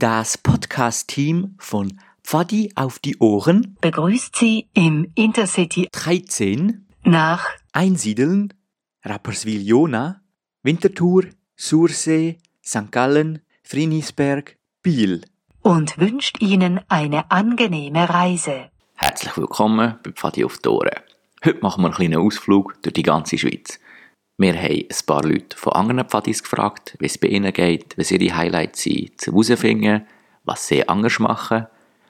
Das Podcast-Team von Pfadi auf die Ohren begrüßt Sie im Intercity 13 nach Einsiedeln, Rapperswil-Jona, Winterthur, Sursee, St. Gallen, Frinisberg, Biel. und wünscht Ihnen eine angenehme Reise. Herzlich willkommen bei Pfadi auf die Ohren. Heute machen wir einen kleinen Ausflug durch die ganze Schweiz. Wir haben ein paar Leute von anderen Pfadis gefragt, wie es bei ihnen geht, was ihre Highlights sind, zu herausfinden, was sie anders machen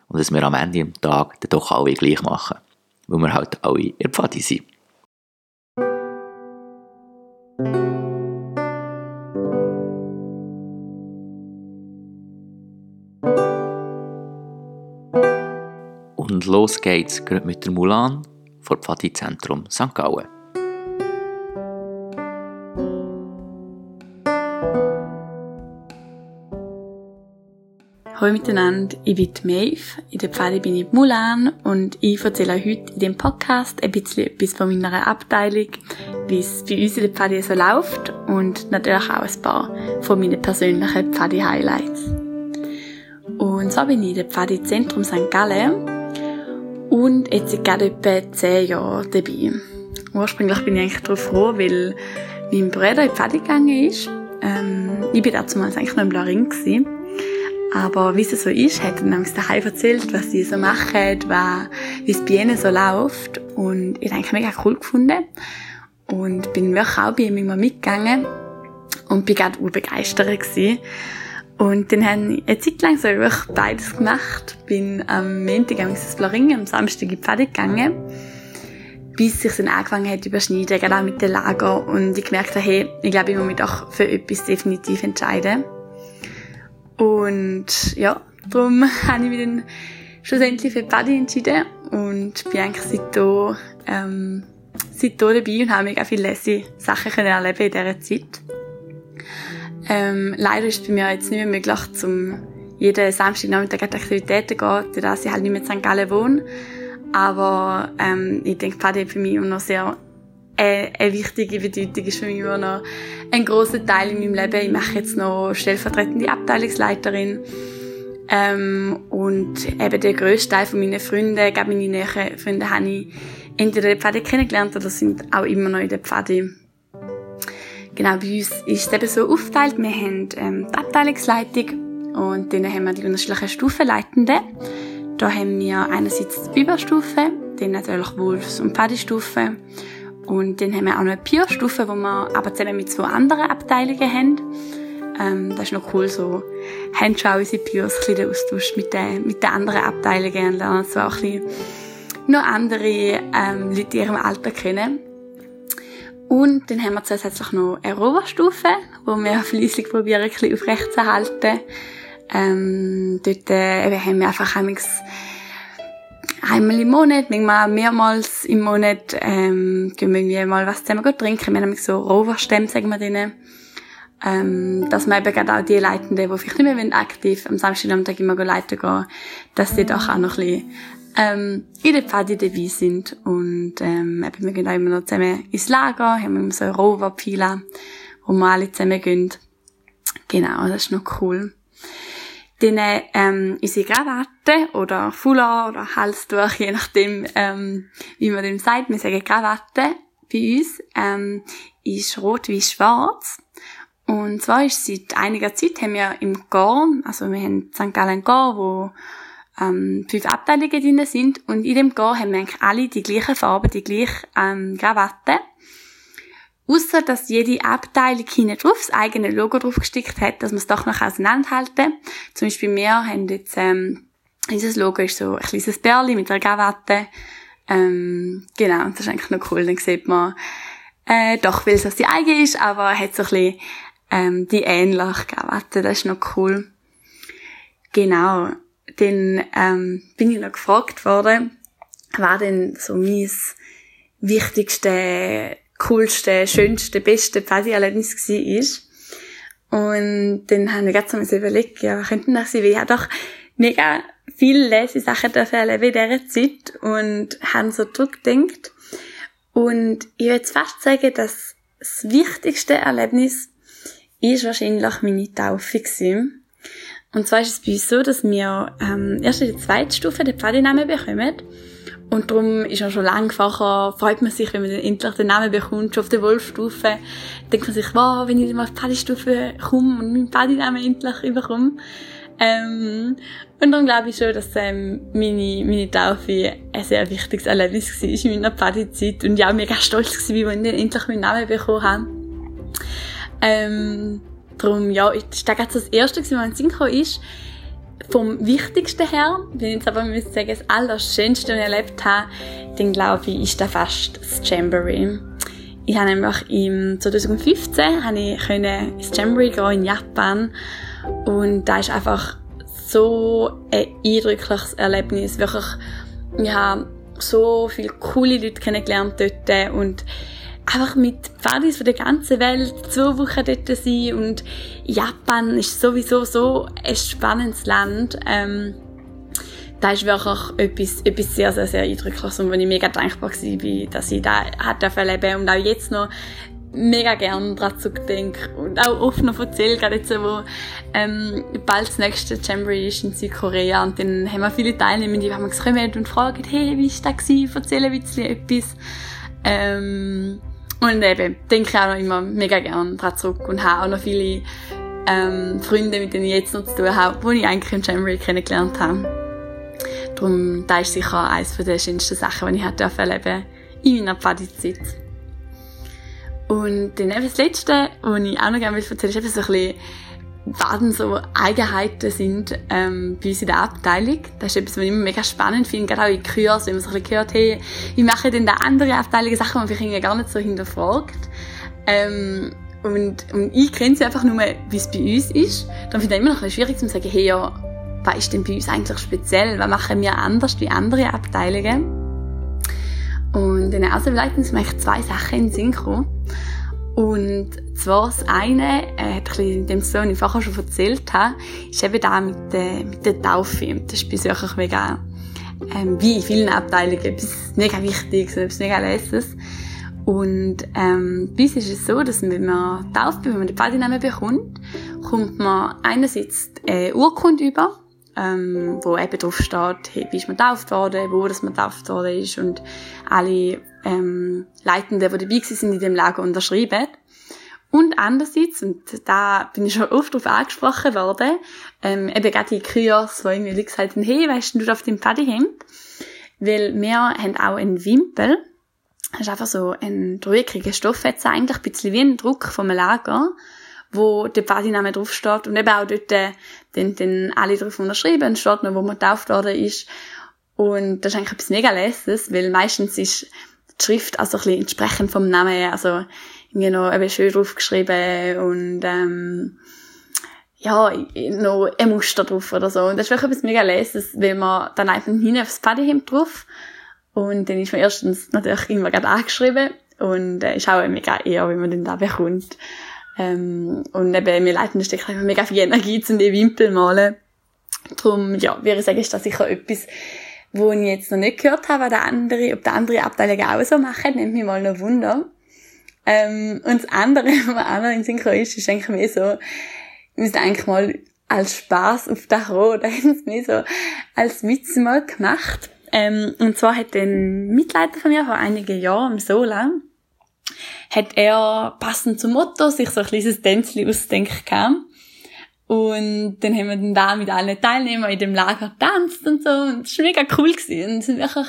und dass wir am Ende des Tages dann doch alle gleich machen, weil wir halt alle in der Pfadi sind. Und los geht's mit der Mulan vor Pfadi-Zentrum St. Gallen. Hallo miteinander, ich bin die Maeve, in der Pfade bin ich Mulan und ich erzähle euch heute in dem Podcast ein bisschen etwas von meiner Abteilung, wie es bei uns in der Pfade so läuft und natürlich auch ein paar von meinen persönlichen Pfade-Highlights. Und so bin ich in der Pfade Zentrum St. Gallen und jetzt gerade etwa 10 Jahre dabei. Ursprünglich bin ich eigentlich darauf froh, weil mein Bruder in die Pfade gegangen ist. Ähm, ich bin damals eigentlich noch im Laring gewesen. Aber wie es so ist, hat er nämlich daheim erzählt, was sie so machen, wie es bei ihnen so läuft. Und ich habe mega cool gefunden. Und bin wirklich auch bei ihm immer mitgegangen. Und bin gerade urbegeistert gewesen. Und dann haben wir eine Zeit lang so wirklich beides gemacht. Bin am Montag ins Blaringen, am Samstag in die Pfade gegangen. Bis sich dann angefangen hat überschneiden, gerade auch mit dem Lager. Und ich gemerkt habe, hey, ich glaube, ich muss mich doch für etwas definitiv entscheiden. Und ja, darum habe ich mich dann schlussendlich für Paddy entschieden und bin eigentlich seitdem, ähm, seitdem dabei und habe mega viele lässige Sachen können erleben in dieser Zeit. Ähm, leider ist es bei mir jetzt nicht mehr möglich, zum jeden Samstagnachmittag an Aktivitäten zu gehen, da ich halt nicht mehr in St. Gallen wohne. Aber ähm, ich denke, Paddy hat für mich immer noch sehr eine, eine wichtige Bedeutung ist für mich immer noch ein großer Teil in meinem Leben. Ich mache jetzt noch stellvertretende Abteilungsleiterin. Ähm, und eben der grösste Teil von meinen Freunden, gerade meine näheren Freunde, habe ich entweder in der Pfade kennengelernt oder sind auch immer noch in der Pfade. Genau, bei uns ist es eben so aufgeteilt. Wir haben ähm, die Abteilungsleitung und dann haben wir die unterschiedlichen Stufenleitenden. Da haben wir einerseits die Überstufe, dann natürlich Wolfs- und Pfadistufe und dann haben wir auch noch eine Peer-Stufe, wo wir aber zusammen mit zwei anderen Abteilungen haben. Ähm, das ist noch cool, so haben schon auch unsere Peers ein bisschen den Austausch mit den, mit den anderen Abteilungen und lernen so auch ein bisschen noch andere ähm, Leute in ihrem Alter kennen. Und dann haben wir zusätzlich noch eine Roverstufe, wo wir fleissig probieren, ein bisschen aufrechtzuerhalten. Ähm, dort äh, haben wir einfach einmal im Monat, manchmal mehrmals im Monat, ähm, gehen wir irgendwie mal was zusammen trinken. Wir haben so Roverstämme, sagen wir denen. Ähm, dass man eben gerade auch die Leitenden, die vielleicht nicht mehr aktiv am Samstagnachmittag immer leiten gehen, dass die doch auch noch ein bisschen, ähm, in der Pfade dabei sind. Und, ähm, eben, wir gehen auch immer noch zusammen ins Lager, haben immer so Rover-Pila, wo wir alle zusammen gehen. Genau, das ist noch cool. Dann ähm, unsere Krawatte oder Foulard oder Halstuch, je nachdem, ähm, wie man dem sagt. Wir sagen Krawatte bei uns, ähm, ist rot wie schwarz. Und zwar ist seit einiger Zeit haben wir im Gorn, also wir haben St. Gallen Gorn, wo ähm, fünf Abteilungen drin sind. Und in dem Gorn haben wir eigentlich alle die gleichen Farben, die gleiche ähm, Krawatte. Ausser, dass jede Abteilung hinten drauf das eigene Logo drauf gestickt hat, dass man es doch noch auseinanderhalten. Zum Beispiel wir haben jetzt, ähm, dieses Logo ist so ein kleines Bärli mit einer Krawatte. Ähm, genau, das ist eigentlich noch cool. Dann sieht man, äh, doch, weil es auf die eigene ist, aber hat so ein bisschen, ähm, die ähnliche Krawatte. Das ist noch cool. Genau. Dann, ähm, bin ich noch gefragt worden, war denn so mein wichtigste coolste, schönste, beste Partyerlebnis war. Und dann habe ich gerade so überlegt, ja, was könnten das sein? Weil ich habe doch mega viele Lesesachen dafür erleben in dieser Zeit und habe so zurückgedacht. Und ich würde fast sagen, dass das wichtigste Erlebnis ist wahrscheinlich meine Taufe gewesen. Und zwar ist es bei uns so, dass wir ähm, erst in der zweiten Stufe den Pfadinamen bekommen. Und darum ist er schon langfacher, freut man sich, wenn man dann endlich den Namen bekommt, schon auf der Wolfstufe. Denkt man sich, wow, wenn ich dann mal auf die Pfadistufe komme und meinen Pfadinamen endlich überkomme. Ähm, und dann glaube ich schon, dass ähm, meine, meine Taufe ein sehr wichtiges Erlebnis war in meiner Pfadi-Zeit und auch mega stolz war, wie ich dann endlich meinen Namen bekommen habe. Ähm, darum, ja, das war das Erste, was mir in den Sinn ist. Vom Wichtigsten her, wenn ich jetzt aber müsste sagen, das Allerschönste, was ich erlebt habe, dann glaube ich, ist das fast das Jamboree. Ich habe nämlich im 2015 habe ich ins Jamboree gehen in Japan und da ist einfach so ein eindrückliches Erlebnis. Wirklich, ich habe so viele coole Leute kennengelernt dort und einfach mit Pfadis von der ganzen Welt zwei Wochen dort sein und Japan ist sowieso so ein spannendes Land. Ähm, da ist wirklich etwas, etwas sehr, sehr, sehr Eindrückliches und wo ich mega dankbar war, dass ich da hat erleben und auch jetzt noch mega gern daran zurückdenke und auch oft noch erzähle, gerade jetzt, wo ähm, bald das nächste Jamboree ist in Südkorea und dann haben wir viele Teilnehmer, die haben gesagt und fragen, hey, wie war das? Erzähl ein bisschen etwas. Ähm, und eben, denke ich auch noch immer mega gern daran zurück und habe auch noch viele ähm, Freunde, mit denen ich jetzt noch zu tun habe, die ich eigentlich im Jamboree kennengelernt habe. Darum, da ist sicher eines der schönsten Sachen, die ich erleben durfte in meiner Pfadizeit. Und dann eben das Letzte, was ich auch noch gerne erzählen will, ist eben so ein bisschen was so Eigenheiten sind ähm, bei uns in der Abteilung. Das ist etwas, was ich immer mega spannend finde, gerade auch in Kurs, wenn man so ein bisschen hört, hey, wie machen denn da andere Abteilungen Sachen, die man vielleicht gar nicht so hinterfragt. Ähm, und, und ich kenne sie einfach nur, wie es bei uns ist. Dann finde ich immer noch ein bisschen schwierig zu sagen, hey, ja, was ist denn bei uns eigentlich speziell? Was machen wir anders wie andere Abteilungen? Und in der ersten Beleidigung sind mir zwei Sachen in den Sinn gekommen. Und zwar das eine, äh, in dem Zusammenhang, ich vorher schon erzählt habe, ist eben da mit der, mit der Taufe. Das ist bei uns mega, ähm, wie in vielen Abteilungen, etwas mega Wichtiges, etwas mega Lässes. Und ähm, bei uns ist es so, dass wenn man tauft, wenn man den Pfadinamen bekommt, kommt man einerseits eine Urkunde über, ähm, wo eben drauf steht, hey, wie ist man getauft worden, wo das man getauft worden ist und alle ähm, Leitenden, die dabei sind in dem Lager unterschreiben. Und andererseits, und da bin ich schon oft darauf angesprochen worden, ähm, eben gerade die Kryos, wo irgendwie gesagt haben, hey, weißt du, du auf dem Pfadi hängt? Weil wir haben auch einen Wimpel. Das ist einfach so ein drückiger Stoff, jetzt eigentlich ein bisschen wie ein Druck vom Lager wo der Pfadiname draufsteht und eben auch dort äh, den, den alle drauf unterschrieben steht noch, wo man getauft worden ist. Und das ist eigentlich etwas mega Lässiges, weil meistens ist die Schrift also ein bisschen entsprechend vom Namen her, also irgendwie noch eben schön draufgeschrieben und ähm, ja, noch ein Muster drauf oder so. Und das ist wirklich etwas mega Lässiges, weil man dann einfach hin aufs Pfadihemd drauf und dann ist man erstens natürlich immer gerade angeschrieben und äh, ist auch mega eher, wenn man den da bekommt. Ähm, und eben, wir leiten steckt einfach mega viel Energie zu den Wimpel malen. Darum, ja, würde ich sagen, ist das sicher etwas, wo ich jetzt noch nicht gehört habe, was der andere, ob der andere Abteilungen auch so machen, nimmt mich mal noch Wunder. Ähm, und das andere, was auch noch in Synchro ist, ist eigentlich mehr so, wir müssen eigentlich mal als Spaß auf der Rot, da haben sie mir so als Witz mal gemacht. Ähm, und zwar hat ein Mitleiter von mir vor einigen Jahren im Sola, hat er passend zum Motto sich so ein kleines Tänzchen ausdenkt kam. Und dann haben wir dann da mit allen Teilnehmern in dem Lager getanzt und so. Und das war mega cool gewesen. Und sind wirklich,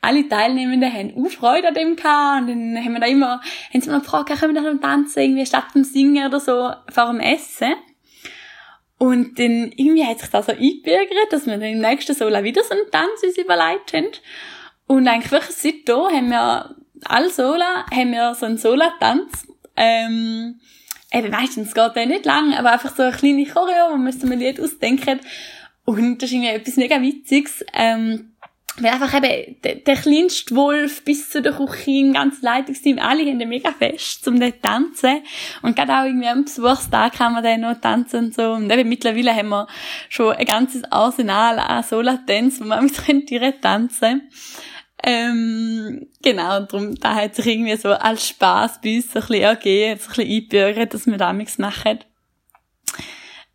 alle Teilnehmenden haben auch Freude an dem gehabt. Und dann haben wir da immer, haben sie immer gefragt, können wir da noch tanzen, irgendwie statt dem Singen oder so, vor dem Essen. Und dann irgendwie hat sich das so eingebürgert, dass wir dann im nächsten Sola wieder so einen Tanz uns überlegt haben. Und eigentlich wirklich seitdem haben wir all Sola haben wir so einen Sola-Tanz. Ähm, eben meistens geht der nicht lang, aber einfach so eine kleine Choreo, wo man sich ein Lied ausdenken. Und das ist irgendwie etwas mega Witziges. Ähm, weil einfach eben der, der kleinste Wolf bis zu der Küche im ganzen Leitungsteam, alle haben mega fest, um dort tanzen. Und gerade auch irgendwie am Besuchstag kann man dann noch tanzen und so. Und eben mittlerweile haben wir schon ein ganzes Arsenal an Sola-Tanz, wo man mit direkt tanzen ähm, genau, darum, da hat sich irgendwie so als Spaß bei uns so ein bisschen ergeben, so ein bisschen eingebürgert, dass wir nichts machen.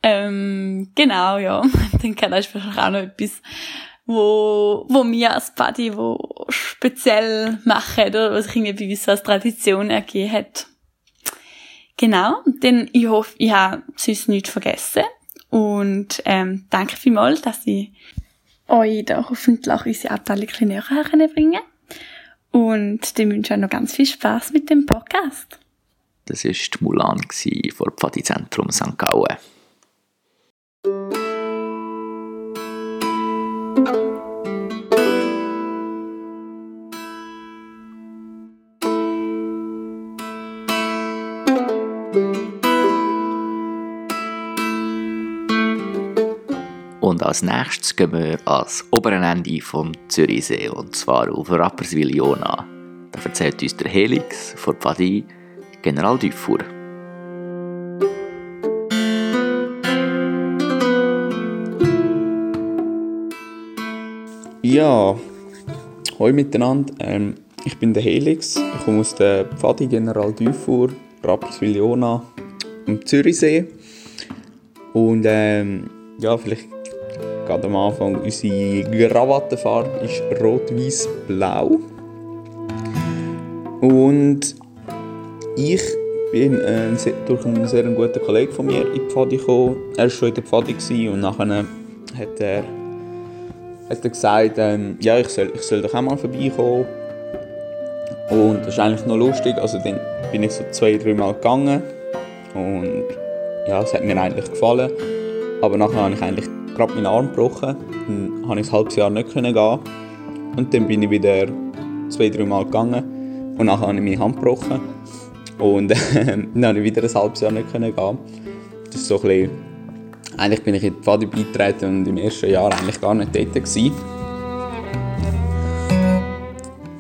Ähm, genau, ja. Ich denke, das ist wahrscheinlich auch noch etwas, wo, wo wir als Buddy wo speziell machen, oder was sich irgendwie bei uns als Tradition ergeben hat. Genau, denn ich hoffe, ich habe sonst nichts vergessen. Und ähm, danke vielmals, dass ich euch da hoffentlich unsere Abteilung ein näher bringen Und dann wünsche ich euch noch ganz viel Spaß mit dem Podcast. Das war die Mulan vor Pfadizentrum St. Gallen. Als nächstes gehen wir ans oberen Ende vom Zürichsee und zwar auf Rapperswil-Jona. Da erzählt uns der Helix von Pfadi General Dufour. Ja, hallo miteinander. Ähm, ich bin der Helix. Ich komme aus der Pfadi General Dufour, Rapperswil-Jona am Zürichsee. Und ähm, ja, vielleicht gerade am Anfang, unsere Krawattenfarbe ist rot-weiß-blau. Und ich bin äh, durch einen sehr guten Kollegen von mir in die Pfadi gekommen. Er war schon in der Pfadi und nachher hat er, hat er gesagt, ähm, ja, ich soll, ich soll doch auch mal vorbeikommen. Und das ist eigentlich noch lustig. Also dann bin ich so zwei, drei Mal gegangen und ja, es hat mir eigentlich gefallen. Aber nachher habe ich eigentlich gerade meinen Arm gebrochen. Dann habe ich ein halbes Jahr nicht gehen. Und dann bin ich wieder zwei, drei Mal gegangen. Und nachher habe ich meine Hand gebrochen. Und dann habe ich wieder ein halbes Jahr nicht gehen. Das ist so ein bisschen, eigentlich bin ich in die Pfade beigetreten und im ersten Jahr eigentlich gar nicht dort gewesen.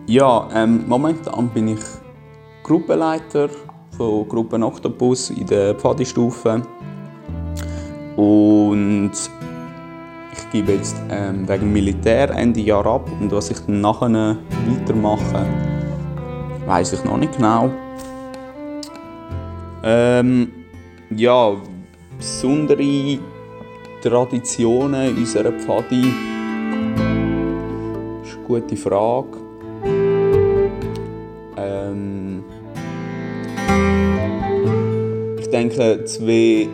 Ja, ähm, momentan bin ich Gruppenleiter von Gruppen Octopus in der Pfadi-Stufe. Und ich gebe jetzt ähm, wegen Militär Ende Jahr ab und was ich dann nachher weitermache, weiß ich noch nicht genau. Ähm, ja, besondere Traditionen unserer Pfadi ist eine gute Frage. Ähm, ich denke, zwei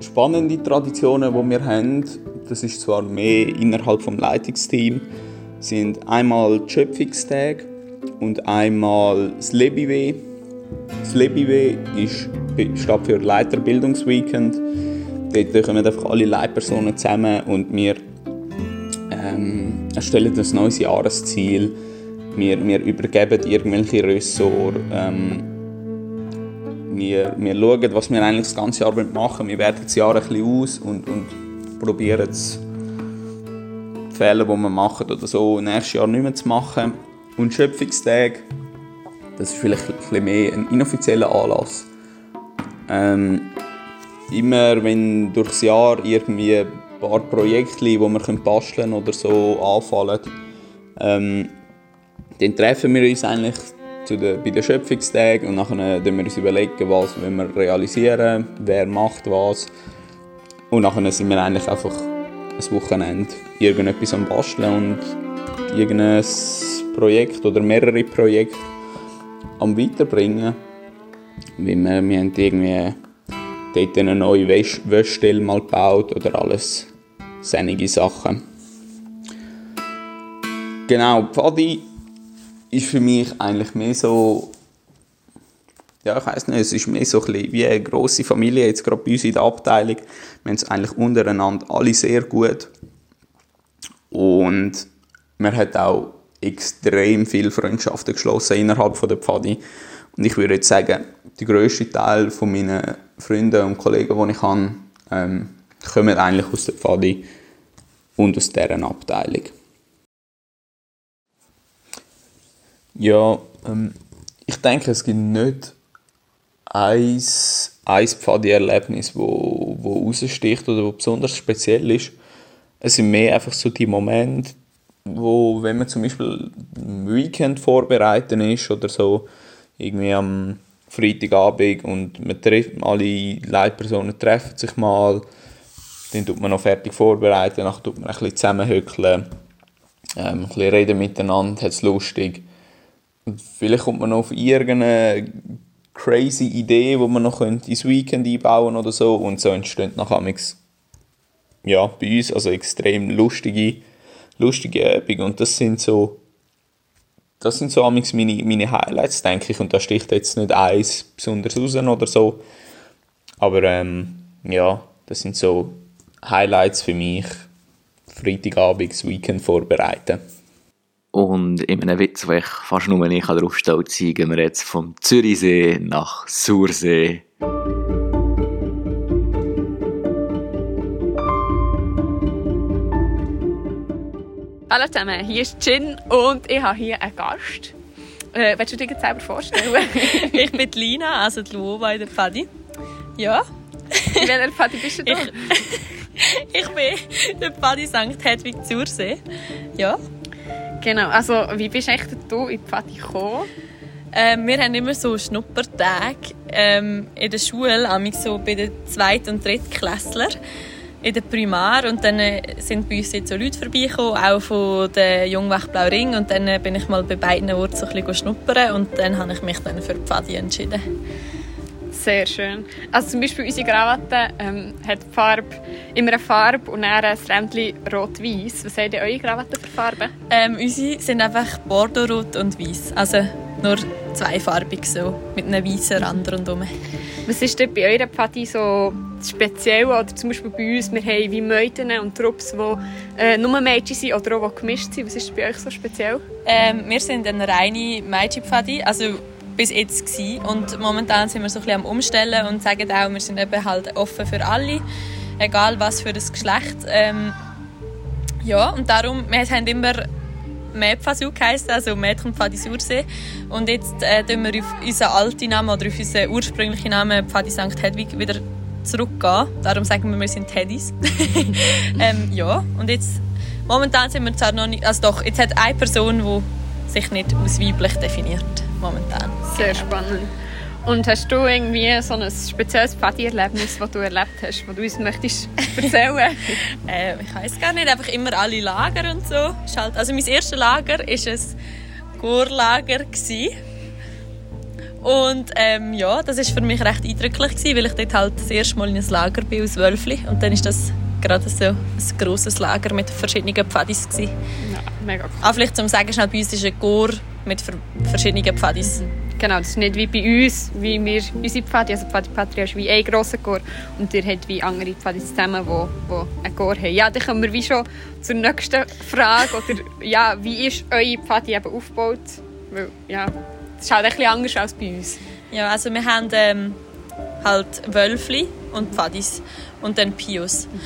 spannende Traditionen, die wir haben, das ist zwar mehr innerhalb des Leitungsteams, sind einmal die Schöpfungstage und einmal das Lebiwe. Das Lebiwe ist, steht für Leiterbildungsweekend. Dort kommen einfach alle Leitpersonen zusammen und wir ähm, erstellen ein neues Jahresziel. Wir, wir übergeben irgendwelche Ressorts. Ähm, wir, wir schauen, was wir eigentlich das ganze Jahr machen wollen. Wir werten das Jahr ein bisschen aus und, und probieren die Fehler, die wir machen oder so, nächstes Jahr nicht mehr zu machen. Und Schöpfungstag, das ist vielleicht ein bisschen mehr ein inoffizieller Anlass. Ähm, immer wenn durchs Jahr irgendwie ein paar Projekte, die wir basteln können oder so anfallen, ähm, dann treffen wir uns eigentlich zu den, bei den Schöpfungstagen und dann überlegen wir uns was wir realisieren, wer macht was. Und dann sind wir eigentlich einfach ein Wochenende irgendetwas am Basteln und irgendein Projekt oder mehrere Projekte am Weiterbringen. Wir, wir haben irgendwie dort eine neue Wäschstelle mal gebaut oder alles sinnige Sachen. Genau, Pfadi ist für mich eigentlich mehr so, ja ich weiß nicht, es ist mehr so ein bisschen wie eine grosse Familie, jetzt gerade bei uns in der Abteilung. Wir haben es eigentlich untereinander alle sehr gut. Und man hat auch extrem viele Freundschaften geschlossen innerhalb der Pfadi. Und ich würde jetzt sagen, der grösste Teil von meinen Freunden und Kollegen, die ich habe, ähm, kommen eigentlich aus der Pfadi und aus deren Abteilung. Ja, ähm, ich denke, es gibt nicht ein, ein Pfadi-Erlebnis, wo, wo raussticht oder wo besonders speziell ist. Es sind mehr einfach so die Momente, wo, wenn man zum Beispiel ein Weekend vorbereiten ist oder so, irgendwie am Freitagabend und man trifft, alle Leitpersonen treffen sich mal Dann tut man noch fertig vorbereiten, dann tut man ein bisschen zusammenhöckeln, ähm, ein bisschen reden miteinander, hat es lustig. Und vielleicht kommt man noch auf irgendeine crazy Idee, die man noch ins Weekend einbauen oder so. Und so entstehen nachher ja, bei uns also extrem lustige, lustige Übungen und das sind so das sind so meine, meine Highlights, denke ich, und da sticht jetzt nicht eins besonders raus oder so, aber ähm, ja, das sind so Highlights für mich, Freitagabend, das Weekend vorbereiten. Und in einem Witz, wo ich fast nur ich drauf stolz sein gehen wir jetzt vom Zürichsee nach Sursee. Hallo zusammen, hier ist Jin und ich habe hier einen Gast. Äh, willst du dir jetzt selber vorstellen? ich bin Lina, also die Luova in der Pfadi. Ja. In welcher Pfadi bist du da? Ich, ich bin der Pfadi St. Hedwig Zursee. Ja. Genau, also wie bist du in die Pfadi gekommen? Ähm, wir haben immer so Schnuppertage ähm, in der Schule, so bei den Zweit- und Drittklässlern in der Primar und dann äh, sind bei uns jetzt so Leute vorbeigekommen, auch von der Jungwacht Blau Ring und dann äh, bin ich mal bei beiden Orten so ein bisschen schnuppern und dann habe ich mich dann für Pfadi entschieden. Sehr schön. Also zum Beispiel unsere Krawatte ähm, hat Farbe, immer eine Farbe und dann ein Rändchen rot-weiß. Was ihr eure Krawatte für Farben? Ähm, unsere sind einfach Bordeaux-rot und weiß. Also nur zweifarbig so, mit einem weißen Rand rundherum. Was ist denn bei eurer Pfadi so speziell? Oder zum Beispiel bei uns, wir haben wie Meuten und Trupps, die äh, nur Mädchen sind oder auch die gemischt sind. Was ist bei euch so speziell? Ähm, wir sind eine reine Mädchenpfadi, also bis jetzt gewesen. Und momentan sind wir so ein bisschen am Umstellen und sagen auch, wir sind eben halt offen für alle, egal was für das Geschlecht. Ähm, ja, und darum, wir haben immer Mädpfasu geheißen, also Mädchenpfadi Sursee. Und jetzt äh, wir auf unseren alten Namen oder auf unseren ursprünglichen Namen Pfadi St. Hedwig wieder zurückgehen. Darum sagen wir, wir sind Teddys. ähm, ja, und jetzt, momentan sind wir zwar noch nicht, also doch, jetzt hat eine Person, die sich nicht als weiblich definiert, momentan. Sehr spannend. Und hast du irgendwie so ein spezielles Partyerlebnis, das du erlebt hast, das du uns möchtest erzählen? äh, ich weiß gar nicht, einfach immer alle Lager und so. Halt, also mein erstes Lager war ein Chorlager. Und ähm, ja, das war für mich recht eindrücklich, gewesen, weil ich dort halt das erste Mal in ein Lager bin aus Wölfli. Und dann ist das gerade so ein grosses Lager mit verschiedenen Pfadis. Ja, mega cool. Ah, vielleicht zum Sagen, schnell, bei uns ist ein Chor mit verschiedenen Pfadis. Mhm. Genau, das ist nicht wie bei uns, wie wir unsere Pfadi, also Pfadi Patria ist wie ein grosser Chor und ihr habt wie andere Pfadis zusammen, die, die einen Chor haben. Ja, dann kommen wir wie schon zur nächsten Frage, oder ja, wie ist eure Pfadi eben aufgebaut? Weil, ja, das ist halt ein bisschen anders als bei uns. Ja, also wir haben ähm, halt Wölfli und Pfadis und dann Pius. Mhm.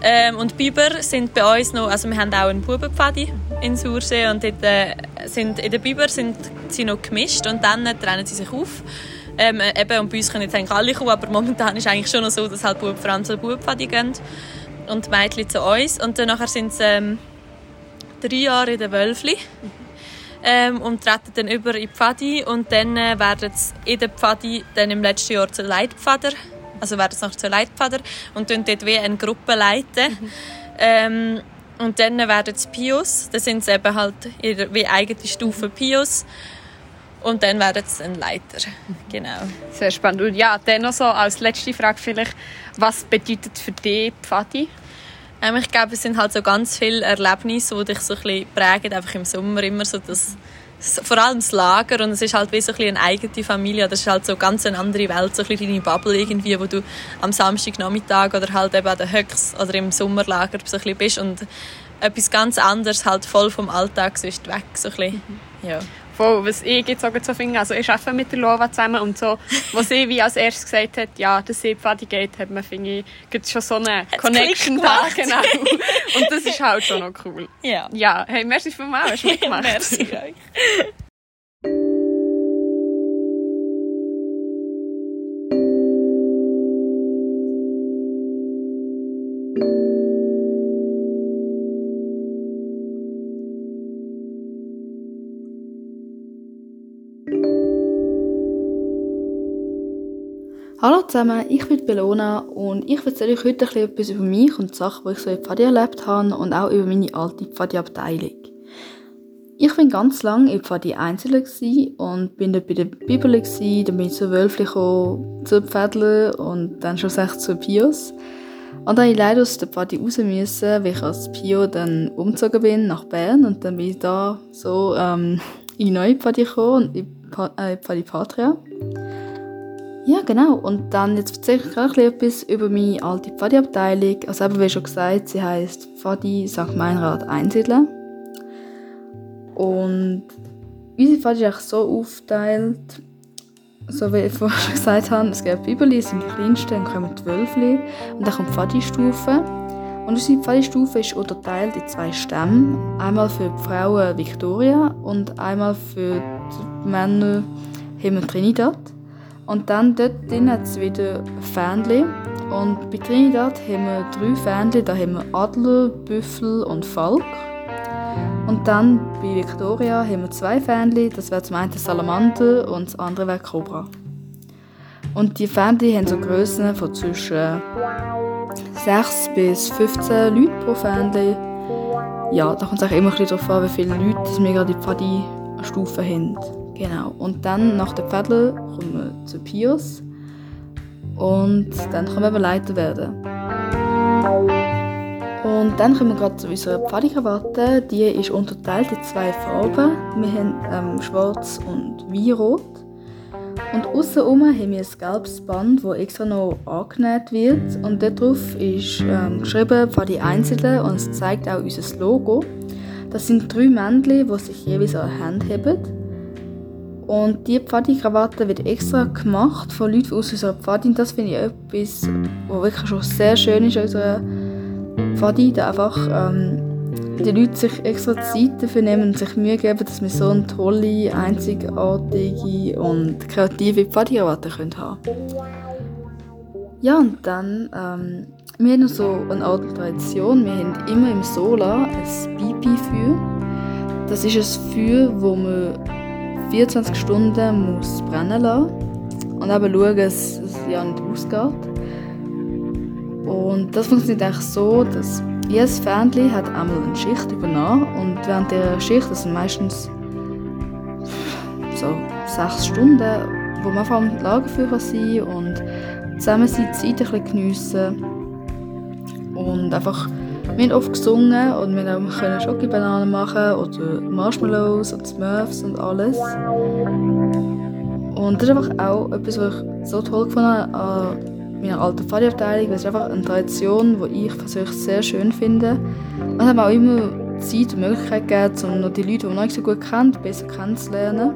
Ähm, und Biber sind bei uns noch, also wir haben auch einen Bubenpfadi in Sursee und dort, äh, sind, in den Biber sind sie noch gemischt und dann trennen sie sich auf. Ähm, eben, und bei uns können jetzt eigentlich alle kommen, aber momentan ist es eigentlich schon noch so, dass halt Bub, vor allem zu Bubenpfadi gehen und die Mädchen zu uns. Und dann sind sie ähm, drei Jahre in den Wölfli. Ähm, und treten dann über in die Pfadi und dann äh, werden sie in der Pfadi dann im letzten Jahr zu Leitpfader also werden es nachher zu Leitpfader und dann dort wie eine Gruppe leiten. Mhm. Ähm, und dann werden es Pios, dann sind es eben halt wie eigene Stufe Pios. Und dann werden es ein Leiter. Genau. Sehr spannend. Und ja, dann noch so als letzte Frage vielleicht, was bedeutet für dich Pfadi? Ähm, ich glaube, es sind halt so ganz viele Erlebnisse, die dich so ein bisschen prägen, einfach im Sommer immer so das vor allem das Lager und es ist halt wie so ein eine eigene Familie. Das ist halt so ganz eine andere Welt, so ein deine Bubble irgendwie, wo du am Samstagnachmittag oder halt eben an den Höcks oder im Sommerlager so ein bist und etwas ganz anderes, halt voll vom Alltag sonst weg, so ein bisschen. Ja voll, was ich jetzt auch so finde, also ich arbeite mit der Lova zusammen und so, was sie wie als erstes gesagt hat, ja, dass sie Pfadi geht, hat man, finde ich, schon so eine Hat's Connection da, genau. und das ist halt schon noch cool. Ja. Ja, hey, merci vielmals, hast du mitgemacht. merci euch. Hallo zusammen, ich bin Bellona und ich erzähle euch heute etwas über mich und die Sachen, die ich so in Pfadi erlebt habe und auch über meine alte Pfadi-Abteilung. Ich war ganz lange in Pfadi Einzelne und bin dort bei der Bibel, dann bin ich zu Wölfli zu Pfädeln und dann schon zu Pios. Und dann musste ich leider aus der Pfadi raus, müssen, weil ich als Pio dann umgezogen bin nach Bern und dann bin ich da so ähm, in die neue Pfadi gekommen, in äh, Pfadi Patria. Ja, genau. Und dann jetzt erzähle ich gerade etwas über meine alte Pfadi-Abteilung. Also eben, wie schon gesagt, sie heisst Pfadi St. Meinrad Einsiedeln. Und unsere Pfadi ist eigentlich so aufgeteilt, so wie ich vorhin schon gesagt habe, es gibt Bibeli, sind die kleinsten, dann kommen die Wölfli und dann kommt die Pfadi-Stufe. Und unsere Pfadi-Stufe ist unterteilt in zwei Stämme. Einmal für die Frauen Victoria und einmal für die Männer Himmel Trinidad. Und dann dort drin hat es wieder Fähnchen. Und bei Trinidad haben wir drei Fähnchen. Da haben wir Adler, Büffel und Falk. Und dann bei Victoria haben wir zwei Fähnchen. Das wäre zum einen Salamander und das andere wäre Cobra. Und die Fähnchen haben so Grössen von zwischen 6 bis 15 Leute pro Fähnchen. Ja, da kommt es auch immer ein bisschen darauf an, wie viele Leute wir gerade in die Pfadi-Stufe haben. Genau. Und dann nach der Pfädel kommen wir zu Pius. Und dann können wir Leiter werden. Und dann kommen wir gerade zu unserer Pfadikrawatte. Die ist unterteilt in zwei Farben. Wir haben ähm, schwarz und weinrot. Und außenrum haben wir ein gelbes Band, das extra noch angenäht wird. Und darauf ist ähm, geschrieben Pfadi Einzelne und es zeigt auch unser Logo. Das sind drei Männchen, die sich jeweils an der Hand haben. Und diese Pfadi-Krawatte wird extra gemacht von Leuten aus unserer Pfadi. Das finde ich etwas, was wirklich schon sehr schön ist an unserer Pfadi. Da einfach ähm, die Leute sich extra Zeit dafür nehmen und sich Mühe geben, dass wir so eine tolle, einzigartige und kreative Pfadi-Krawatte haben können. Ja, und dann, ähm, wir haben noch so eine alte Tradition. Wir haben immer im Solar ein Pipi-Feuer. Das ist ein Feuer, wo wir 24 Stunden muss brennen lassen und eben schauen, dass es ja nicht ausgeht. Und das funktioniert eigentlich so, dass jedes Fähnchen hat einmal eine Schicht übernommen und während dieser Schicht, das sind meistens so sechs Stunden, wo man einfach am Lagerfeuer sein und zusammen die Zeit ein bisschen geniessen und einfach wir haben oft gesungen und wir können Schokobananen machen oder Marshmallows und Smurfs und alles. Und das ist einfach auch etwas, was ich so toll gefunden habe an meiner alten Pfadi-Abteilung. Es ist einfach eine Tradition, die ich persönlich sehr schön finde. Es hat auch immer Zeit und Möglichkeit gegeben, um noch die Leute, die man nicht so gut kennt, besser kennenzulernen.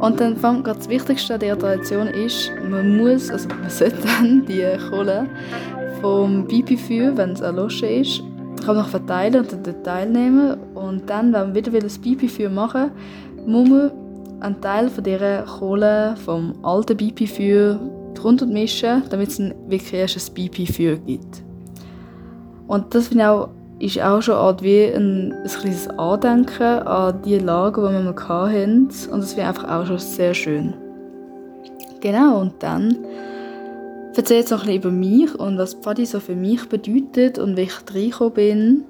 Und dann fand das Wichtigste an dieser Tradition ist, man muss, also man sollte dann die Kohle vom Pipi-Feuer, wenn es erloschen ist, kann man noch verteilen und dann teilnehmen. Und dann, wenn man wieder das Pipi-Feuer machen will, muss man einen Teil von dieser Kohle vom alten Pipi-Feuer drunter mischen, damit es wirklich erst ein Pipi-Feuer gibt. Und das finde ich auch, ist auch schon Art wie ein, ein kleines Andenken an die Lager, die wir mal hatten. Und das finde ich einfach auch schon sehr schön. Genau, und dann erzähle jetzt noch ein bisschen über mich und was Pfadi so für mich bedeutet und wie ich reingekommen bin.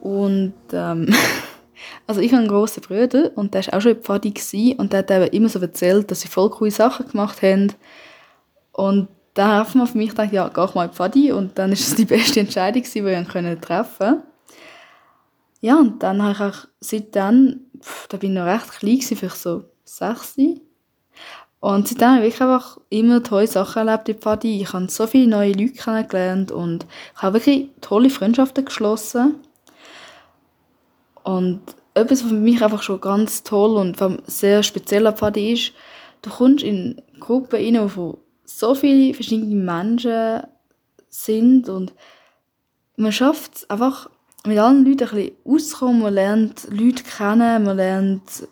Und ähm, also ich habe einen grossen Bruder und der war auch schon in Pfadi und der hat eben immer so erzählt, dass sie voll coole Sachen gemacht haben. Und dann habe ich für mich gedacht, ja, geh mal in Pfadi und dann ist es die beste Entscheidung die ich treffen konnte. Ja, und dann habe ich auch seitdem, pff, da bin ich noch recht klein, vielleicht so sechs, und seitdem habe ich einfach immer tolle Sachen erlebt in Pfadi. Ich habe so viele neue Leute kennengelernt und ich habe wirklich tolle Freundschaften geschlossen. Und etwas, was für mich einfach schon ganz toll und sehr speziell an Pfadi ist, du kommst in Gruppen rein, wo so viele verschiedene Menschen sind und man schafft es einfach mit allen Leuten ein bisschen auszukommen, man lernt Leute kennen, man lernt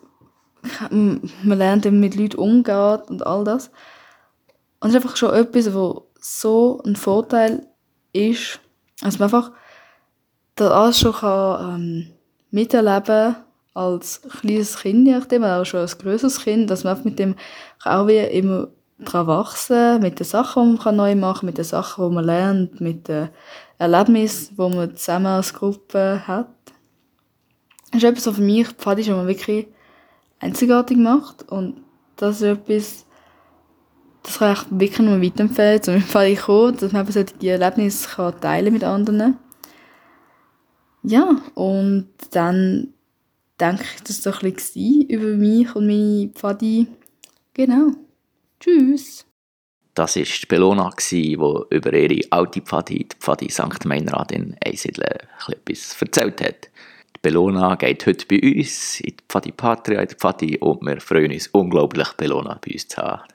man lernt mit Leuten umgehen und all das. Und es ist einfach schon etwas, wo so ein Vorteil ist, dass man einfach das alles schon kann, ähm, miterleben als kleines Kind, oder auch schon als größeres Kind, dass man mit dem auch wie immer daran wachsen, mit den Sachen, die man neu machen kann, mit den Sachen, die man lernt, mit den Erlebnissen, die man zusammen als Gruppe hat. Das ist etwas, was für mich Pfadi schon mal wirklich einzigartig macht und das ist etwas, das kann ich wirklich nur weiterempfehlen, zum Pfadi kommen, dass man eben die Erlebnisse kann teilen mit anderen. Ja, und dann denke ich, das war doch ein bisschen über mich und meine Pfadi. Genau. Tschüss. Das war die Bellona, die über ihre alte Pfadi, die Pfadi St. Meinrad in Eisidle, etwas erzählt hat. Bellona geht heute bei uns in die Pfadi Patria, in die Pfadi, und wir freuen uns unglaublich, Bellona bei uns zu haben.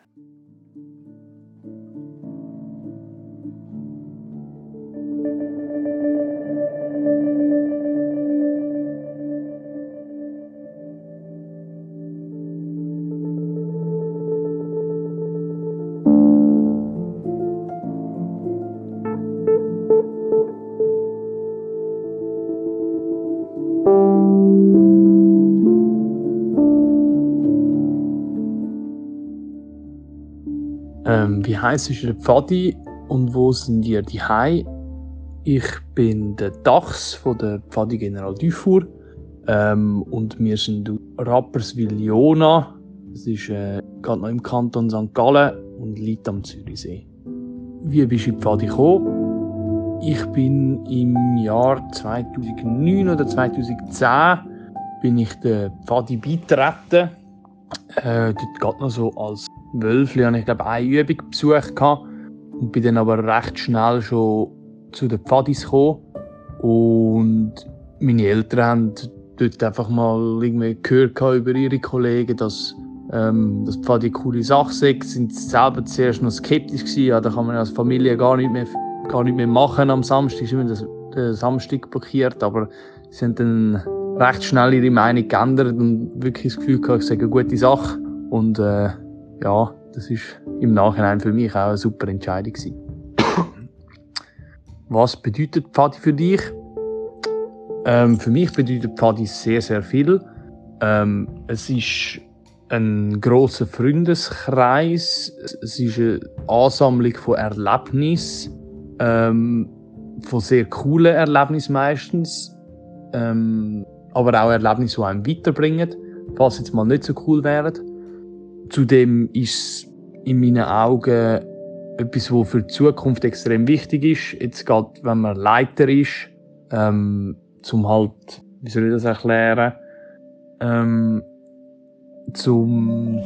Ähm, wie heisst der Pfadi und wo sind ihr die Ich bin der Dachs von der Pfadi General Dufour ähm, und wir sind Rapperswil-Jona. Das ist äh, gerade noch im Kanton St. Gallen und liegt am Zürichsee. Wie bist du in Pfadi gekommen? Ich bin im Jahr 2009 oder 2010 bin ich der Pfadi beitreten. Äh, dort geht noch so als Wölfli hatte ich glaube eine Übung besucht und bin dann aber recht schnell schon zu den Pfadis gekommen. Und meine Eltern haben dort einfach mal irgendwie gehört über ihre Kollegen, dass ähm, das Pfadi coole Sache sei. sind selber zuerst noch skeptisch gewesen, ja, da kann man als Familie gar nicht mehr, gar nicht mehr machen am Samstag, ist immer das, der Samstag blockiert, aber sie haben dann recht schnell ihre Meinung geändert und wirklich das Gefühl gehabt, ich sage eine gute Sache. Und äh, ja, das ist im Nachhinein für mich auch eine super Entscheidung gewesen. Was bedeutet Pfadi für dich? Ähm, für mich bedeutet Pfadi sehr, sehr viel. Ähm, es ist ein großer Freundeskreis. Es ist eine Ansammlung von Erlebnissen, ähm, von sehr coolen Erlebnissen meistens, ähm, aber auch Erlebnisse, die einem weiterbringen, falls jetzt mal nicht so cool wären. Zudem ist in meinen Augen etwas, was für die Zukunft extrem wichtig ist. Jetzt gerade, wenn man Leiter ist, ähm, zum halt, wie soll ich das erklären, ähm, zum,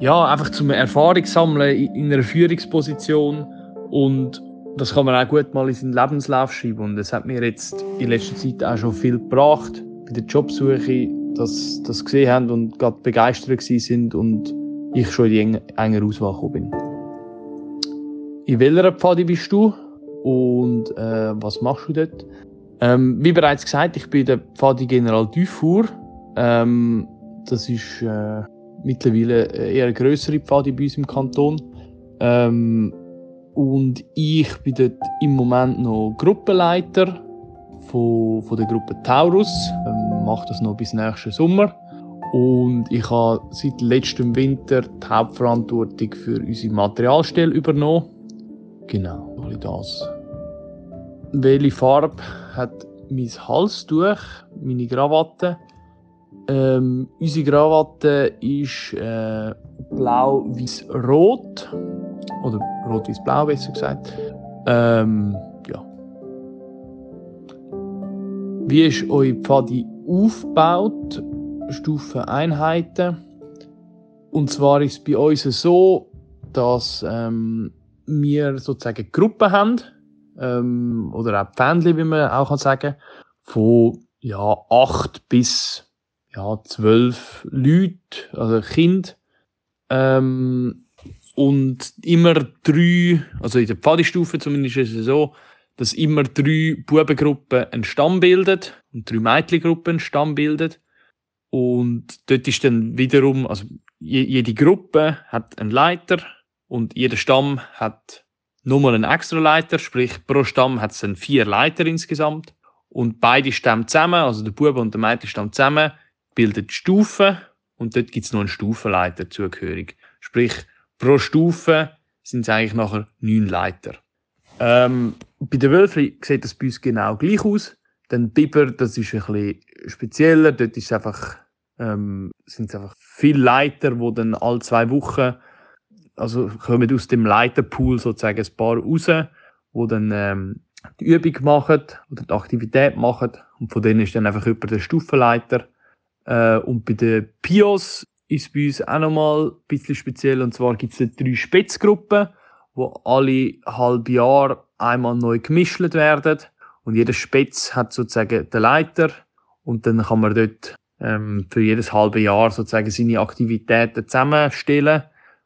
ja, einfach zum Erfahrung sammeln in einer Führungsposition. Und das kann man auch gut mal in seinen Lebenslauf schreiben. Und das hat mir jetzt in letzter Zeit auch schon viel gebracht bei der Jobsuche, dass das gesehen haben und gerade begeistert sind und ich schon in die engere Auswahl gekommen bin. In welcher Pfadi bist du und äh, was machst du dort? Ähm, wie bereits gesagt, ich bin der Pfadi General Dufour. Ähm, das ist äh, mittlerweile eher eine größere Pfadi bei uns im Kanton. Ähm, und ich bin dort im Moment noch Gruppenleiter von, von der Gruppe Taurus. Ähm, mache das noch bis nächsten Sommer. Und ich habe seit letztem Winter die Hauptverantwortung für unsere Materialstelle übernommen. Genau, das. Welche Farbe hat mein Halstuch, meine Krawatte? Ähm, unsere Krawatte ist äh, blau-weiß-rot. Oder rot-weiß-blau, besser gesagt. Ähm, ja. Wie ist eure Pfadi aufgebaut? Stufeneinheiten. Und zwar ist es bei uns so, dass ähm, wir sozusagen Gruppen haben, ähm, oder auch Pfändchen, wie man auch kann sagen von ja, acht bis ja, zwölf Leute, also Kind. Ähm, und immer drei, also in der Pfadistufe zumindest ist es so, dass immer drei Bubengruppen einen Stamm bilden und drei Mädchengruppen einen Stamm bilden. Und dort ist dann wiederum, also jede Gruppe hat einen Leiter und jeder Stamm hat nochmal einen extra Leiter, sprich pro Stamm hat es dann vier Leiter insgesamt. Und beide Stämme zusammen, also der Bube und der Mädchenstamm zusammen, bilden Stufen und dort gibt es noch einen Stufenleiter zugehörig. Sprich, pro Stufe sind es eigentlich nachher neun Leiter. Ähm, bei den Wölfen sieht das bei uns genau gleich aus. Dann Biber, das ist ein bisschen spezieller. Dort ist es einfach, ähm, sind es einfach viele Leiter, die dann alle zwei Wochen, also kommen aus dem Leiterpool sozusagen ein paar raus, wo dann ähm, die Übung machen oder die Aktivität machen. Und von denen ist dann einfach über der Stufenleiter. Äh, und bei den Pios ist bei uns auch nochmal ein bisschen speziell. Und zwar gibt es drei Spitzgruppen, wo alle halb Jahr einmal neu gemischt werden. Und jeder Spitz hat sozusagen den Leiter. Und dann kann man dort ähm, für jedes halbe Jahr sozusagen seine Aktivitäten zusammenstellen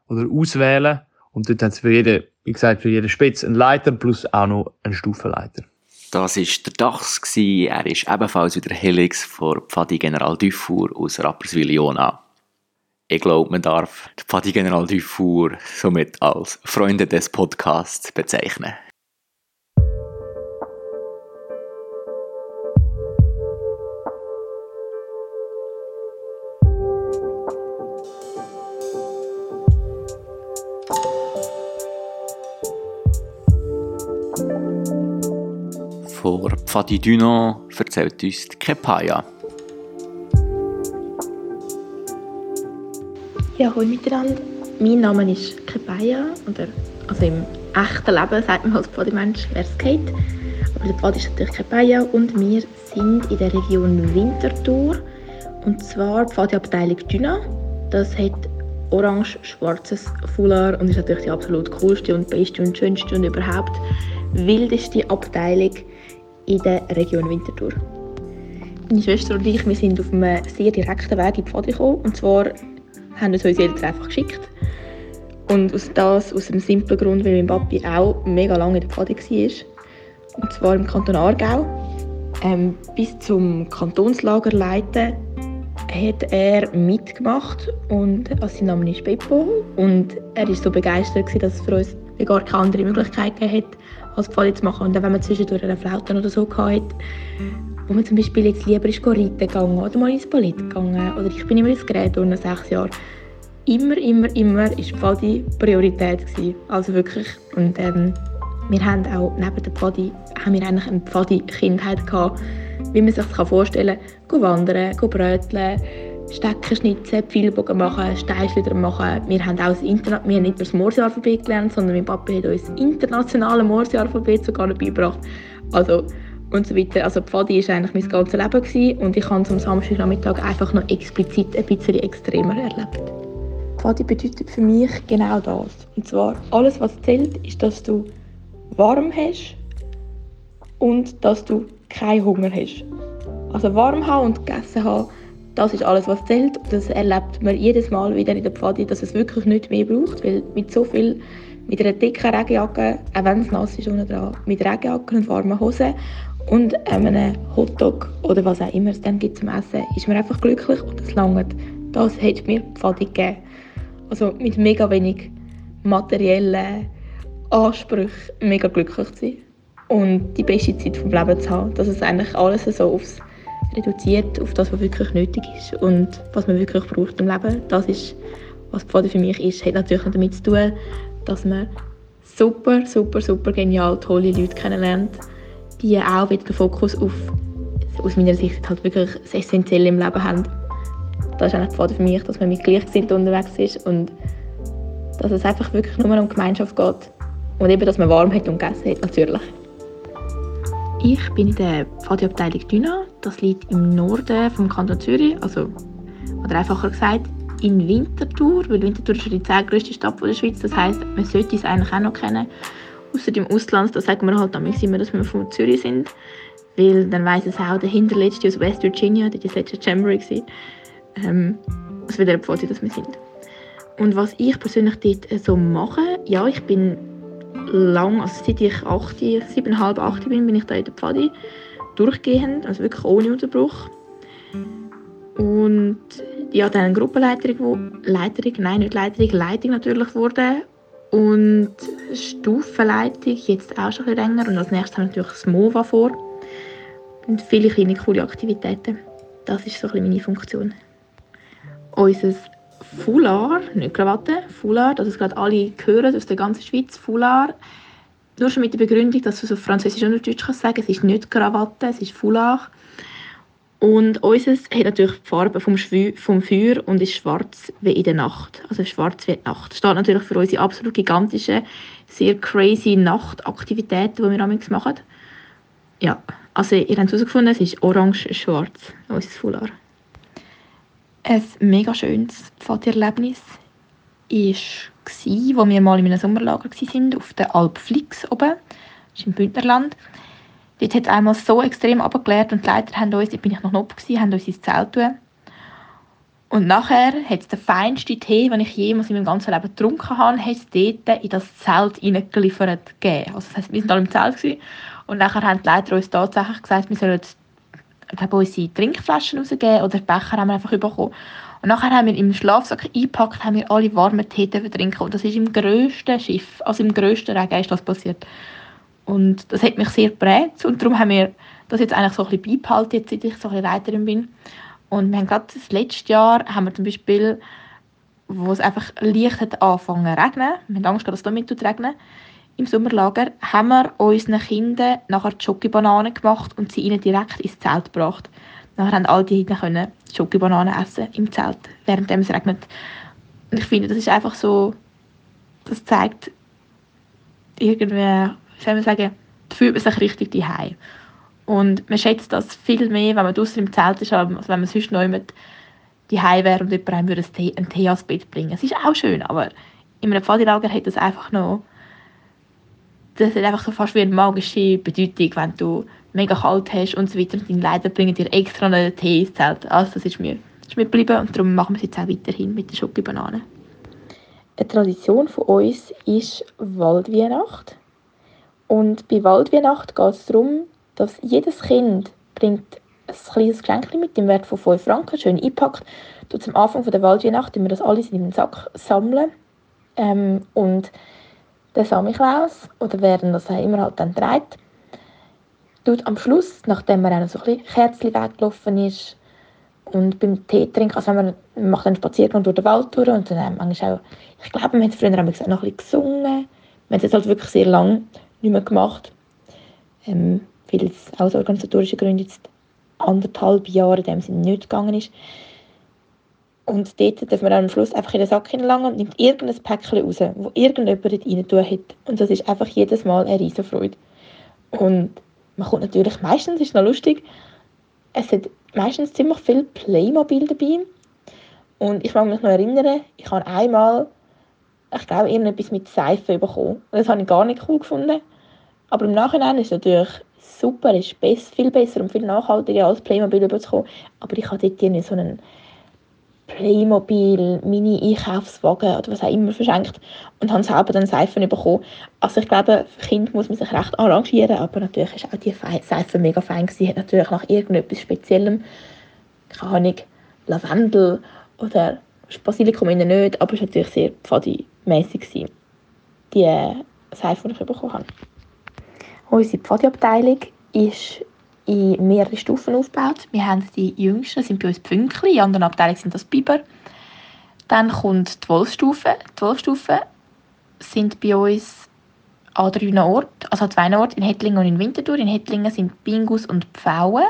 oder auswählen. Und dort hat es für jeden, wie gesagt, für jeden Spitz einen Leiter plus auch noch einen Stufenleiter. Das war der Dachs. Er ist ebenfalls wieder Helix vor Pfadi General Dufour aus Rapperswil-Jona. Ich glaube, man darf Pfadi General Dufour somit als Freunde des Podcasts bezeichnen. Vor Pfadi Duno erzählt uns die Kepaya. Ja, hallo miteinander. Mein Name ist Kepaya. Oder, also im echten Leben sagt man als Pfadimensch, wer es geht. Aber der Pfad ist natürlich Kepaya und wir sind in der Region Winterthur. Und zwar die Pfadi-Abteilung Düna. Das hat orange-schwarzes Foulard und ist natürlich die absolut coolste und beste und schönste und überhaupt wildeste Abteilung in der Region Winterthur. Meine Schwester und ich wir sind auf einem sehr direkten Weg in die Pfade gekommen. Und zwar haben uns unsere Eltern einfach geschickt. Und aus das aus einem simplen Grund, weil mein Papi auch mega lange in der Pfade war. Und zwar im Kanton Aargau. Ähm, bis zum Kantonslager leiten hat er mitgemacht und also sein Name ist Beppo und er war so begeistert dass es für uns gar keine andere Möglichkeit gegeben als Pfade zu machen. Und wenn man zwischendurch eine Flaute oder so hatte, wo man zum Beispiel jetzt lieber ist reiten gegangen oder mal ins Ballett gegangen oder ich bin immer ins Gerät unter sechs Jahren. Immer, immer, immer ist Pfadi Priorität gewesen. Also wirklich. Und ähm, wir haben auch neben der Pfadi haben wir eigentlich eine Pfadi-Kindheit gehabt, wie man sich das vorstellen kann. Wandern, bröteln, Stecken schnitzen, Pfeilbogen machen, Steinschleuder machen. Wir haben auch das Interna wir haben nicht das Morsealphabet gelernt, sondern mein Papa hat uns das internationale Morsealphabet sogar beigebracht. Also, und so weiter. Also Pfadi war eigentlich mein ganzes Leben gewesen, und ich habe es am Samstagnachmittag einfach noch explizit ein bisschen extremer erlebt. Pfadi bedeutet für mich genau das. Und zwar, alles was zählt, ist, dass du warm hast und dass du keinen Hunger hast. Also warm haben und gegessen haben, das ist alles, was zählt. Das erlebt man jedes Mal wieder in der Pfadi, dass es wirklich nicht mehr braucht, weil mit so viel, mit einer dicken Regenjacke, auch wenn es nass ist unten dran, mit Regenjacke und warmen Hosen und einem Hotdog oder was auch immer es dann gibt zum Essen, ist man einfach glücklich und das langt. Das hat mir Pfadi gegeben. Also mit mega wenig materiellen Ansprüchen mega glücklich zu sein und die beste Zeit vom Leben zu haben. Dass es eigentlich alles so aufs reduziert auf das, was wirklich nötig ist und was man wirklich braucht im Leben. Das ist, was Pfade für mich ist, hat natürlich damit zu tun, dass man super, super, super genial tolle Leute kennenlernt, die auch wieder den Fokus auf, aus meiner Sicht halt wirklich das Essentielle im Leben haben. Das ist eigentlich Pfade für mich, dass man mit Gleichgesinnten unterwegs ist und dass es einfach wirklich nur um Gemeinschaft geht und eben, dass man warm hat und gegessen hat, natürlich. Ich bin in der Pfadi-Abteilung Düna. Das liegt im Norden vom Kanton Zürich, also, oder einfacher gesagt, in Winterthur, weil Winterthur ist die zweitgrößte Stadt der Schweiz. Das heisst, man sollte es eigentlich auch noch kennen. Außer im Ausland, da sagt man halt immer, dass wir von Zürich sind. Weil dann weiss es auch der hinterletzte aus West Virginia, der das letzte Jamboree war, ähm, aus welcher Pfadi das wir sind. Und was ich persönlich dort so mache, ja, ich bin lang, also seit ich 8, 7,5, 8 bin, bin ich da in der Pfadi durchgehend, also wirklich ohne Unterbruch. Und ja, dann eine Gruppenleiterin, Leiterin, nein, nicht Leiterin, Leitung natürlich wurde. Und Stufenleitung jetzt auch schon ein bisschen länger. Und als nächstes haben wir natürlich das MOVA vor. Und viele kleine, coole Aktivitäten. Das ist so ein bisschen meine Funktion. Unser Foulard, nicht Krawatte, Foulard, das gerade alle hören aus der ganzen Schweiz, Foulard. Nur schon mit der Begründung, dass du es auf Französisch und Deutsch kannst sagen, es ist nicht Krawatte, es ist Foulard. Und unseres hat natürlich die Farbe vom, Schwü vom Feuer und ist schwarz wie in der Nacht. Also schwarz wie die Nacht. Das steht natürlich für unsere absolut gigantischen, sehr crazy Nachtaktivitäten, die wir damals machen. Ja, also ihr habt herausgefunden, es ist orange-schwarz, unser Foulard. Ein mega schönes Pfadirlebnis war, wo wir mal in einem Sommerlager waren, auf der Alp Flix oben, das ist im Bündnerland. Dort hat es einmal so extrem abgeklärt und die Leiter haben uns, dort bin noch oben, gewesen, haben uns ins Zelt tun. Und nachher hat es den feinsten Tee, den ich jemals in meinem ganzen Leben getrunken habe, dort in das Zelt hineingeliefert gegeben. Also das heisst, wir waren alle im Zelt gewesen, und nachher haben die Leiter uns tatsächlich gesagt, wir sollen glaube, unsere Trinkflaschen rausgeben oder Becher haben wir einfach bekommen. Und nachher haben wir im Schlafsack eingepackt, haben wir alle warmen Tee trinken und das ist im grössten Schiff, also im grössten Regen ist das passiert. Und das hat mich sehr geprägt und darum haben wir das jetzt eigentlich so ein bisschen beibehalten, jetzt, seit ich so ein bisschen Leiterin bin. Und wir haben gerade das letzte Jahr, haben wir zum Beispiel, wo es einfach leicht hat angefangen zu regnen, wir haben Angst, dass es damit regnet, im Sommerlager, haben wir unseren Kindern nachher Schokobananen gemacht und sie ihnen direkt ins Zelt gebracht. Nachher haben alle die können Schokobananen essen im Zelt, während es regnet. Und ich finde, das ist einfach so, das zeigt irgendwie, wie soll man sagen, fühlt man sich richtig daheim. Und man schätzt das viel mehr, wenn man draußen im Zelt ist, als wenn man sonst noch jemand daheim wäre und jemand einem würde einen Tee ans Bett bringen. Es ist auch schön, aber in einem Pfadilager hat das einfach noch das hat einfach so fast wie eine magische Bedeutung, wenn du mega kalt hast und so weiter. Und deine Leiter bringen dir extra einen Tee ins Zelt. Also das ist mir, geblieben und darum machen wir es jetzt auch weiterhin mit der Schokobanane. Eine Tradition von uns ist Waldweihnacht. Und bei Waldweihnacht geht es darum, dass jedes Kind bringt ein kleines Geschenk mit dem Wert von 5 Franken, schön eingepackt. Und am Anfang der Waldweihnacht wir das alles in einem Sack sammeln. Ähm, und der Samichlaus, oder werden das immer halt dann trägt, tut am Schluss, nachdem man so ein bisschen Kerzchen weggelaufen ist und beim Tee trinken, also man macht einen Spaziergang durch den Wald durch und dann manchmal auch, ich glaube, man hat früher noch ein bisschen gesungen, man hat es halt wirklich sehr lange nicht mehr gemacht, ähm, weil es aus organisatorischen Gründen jetzt anderthalb Jahre in dem Sinne nicht gegangen ist. Und dort darf man am Schluss einfach in den Sack hineinlangen und nimmt irgendein Päckchen raus, wo irgendjemand rein tun hat. Und das ist einfach jedes Mal eine riesen Freude. Und man kommt natürlich, meistens ist noch lustig, es hat meistens ziemlich viel Playmobil dabei. Und ich kann mich noch erinnern, ich habe einmal, ich glaube, irgendetwas mit Seife bekommen. Das habe ich gar nicht cool gefunden. Aber im Nachhinein ist es natürlich super, ist viel besser und viel nachhaltiger als Playmobil überzukommen. Aber ich habe dort nicht so einen Playmobil, Mini-Einkaufswagen oder was auch immer verschenkt und haben selber dann Seifen bekommen. Also ich glaube, für Kinder muss man sich recht arrangieren, aber natürlich ist auch die Seife mega fein gewesen, hat natürlich nach irgendetwas Speziellem, keine Ahnung, Lavendel oder Basilikum innen nicht, aber es war natürlich sehr pfadi-mässig, die Seife, die ich bekommen habe. Unsere Pfadi-Abteilung ist in mehrere Stufen aufgebaut. Wir haben die jüngsten, sind bei uns Pünktchen, in anderen Abteilungen sind das Biber. Dann kommt die Wolfsstufe. Die Wolfsstufe sind bei uns an drei Orten, also an zwei Orten, in Hettlingen und in Winterthur. In Hettlingen sind Bingus und Pfauen.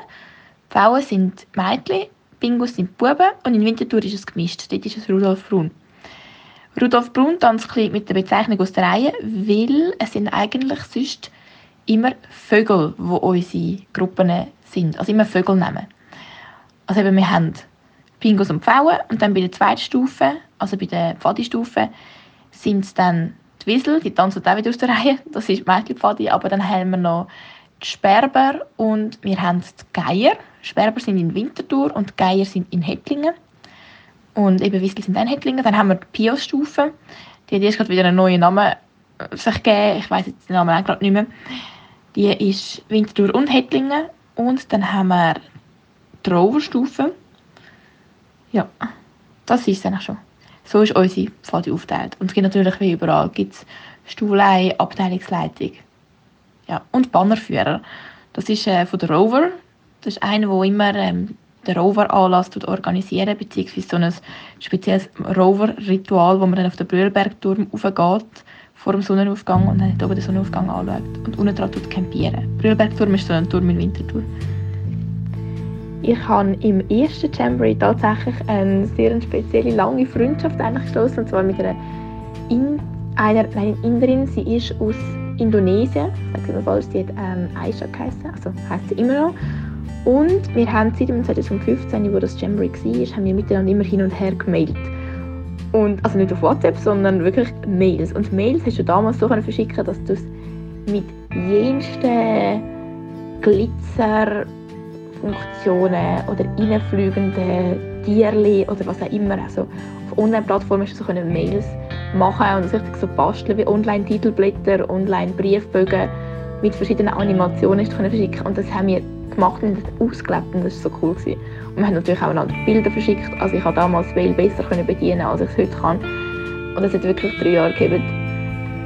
Pfauen sind Mädchen, Bingus sind Buben und in Winterthur ist es gemischt. Dort ist es Rudolf Brun. Rudolf Brun tanzt mit der Bezeichnung aus der Reihe, weil es sind eigentlich sonst immer Vögel, wo unsere Gruppen sind. Also immer Vögel nehmen. Also eben, wir haben Pingos und Pfauen und dann bei der zweiten Stufe, also bei der Pfadi-Stufe, sind es dann die Wiesel, die tanzen auch wieder aus der Reihe, das ist Mädchenpfadi, aber dann haben wir noch die Sperber und wir haben die Geier. Sperber sind in Winterthur und die Geier sind in Hettlingen. Und eben Wiesel sind dann Hettlingen. Dann haben wir die Pios-Stufe, die hat erst gerade wieder einen neuen Namen sich gegeben, ich weiß jetzt den Namen auch gerade nicht mehr. Die ist Winterthur und Hettlingen. Und dann haben wir die Roverstufe. Ja, das ist es eigentlich schon. So ist unsere Pfade aufgeteilt. Und es gibt natürlich wie überall gibt's Stuhlei, Abteilungsleitung ja, und Bannerführer. Das ist äh, von der Rover. Das ist einer, der immer ähm, den Rover-Anlass organisieren, beziehungsweise so ein spezielles Rover-Ritual, wo man dann auf den Brühlbergturm raufgeht, vor dem Sonnenaufgang und dann oben den Sonnenaufgang anschaut und unten dran campieren. Brühlbergturm ist so ein Turm in Winterthur. Ich habe im ersten Jamboree tatsächlich eine sehr spezielle, lange Freundschaft geschlossen, und zwar mit einer, In einer nein, Inderin. Sie ist aus Indonesien, ich sage immer falsch, sie hat ähm, Aisha geheißen, also heisst sie immer noch. Und wir haben seit 2015, wo das Jamboree war, haben wir miteinander immer hin und her gemailt. Und, also nicht auf WhatsApp, sondern wirklich Mails. Und Mails hast du damals so verschicken dass du es mit jensten Glitzer Funktionen oder reinfliegende Tierli oder was auch immer. Also auf Online-Plattformen hast du so Mails machen und richtig so basteln wie Online-Titelblätter, Online-Briefbögen mit verschiedenen Animationen verschicken und das haben wir gemacht und ausgelebt und das war so cool. Gewesen. Und wir haben natürlich auch einander Bilder verschickt. Also ich konnte damals Mail besser bedienen, als ich es heute kann. Und es hat wirklich drei Jahre gegeben.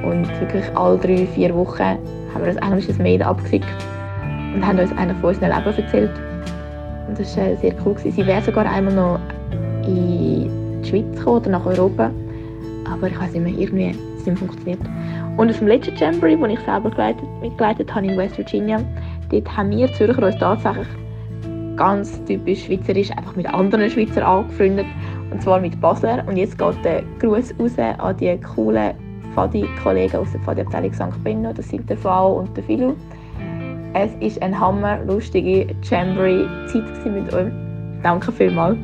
Und wirklich alle drei, vier Wochen haben wir ein englisches Mail abgeschickt und haben uns eigentlich von unserem Leben erzählt. Und das war äh, sehr cool. Gewesen. Sie wäre sogar einmal noch in die Schweiz gekommen oder nach Europa. Aber ich weiß nicht mehr, irgendwie hat es nicht funktioniert. Und auf dem letzten Jamboree, das ich selber geleitet, mitgeleitet habe in West Virginia, dort haben wir Zürcher uns tatsächlich ganz typisch schweizerisch einfach mit anderen Schweizern angefreundet. Und zwar mit Basler. Und jetzt geht der Gruß raus an die coolen Fadi-Kollegen aus der Fadi-Abteilung St. Benno. Das sind der Fao und der Philo. Es war eine hammerlustige Jamboree-Zeit mit euch. Danke vielmals.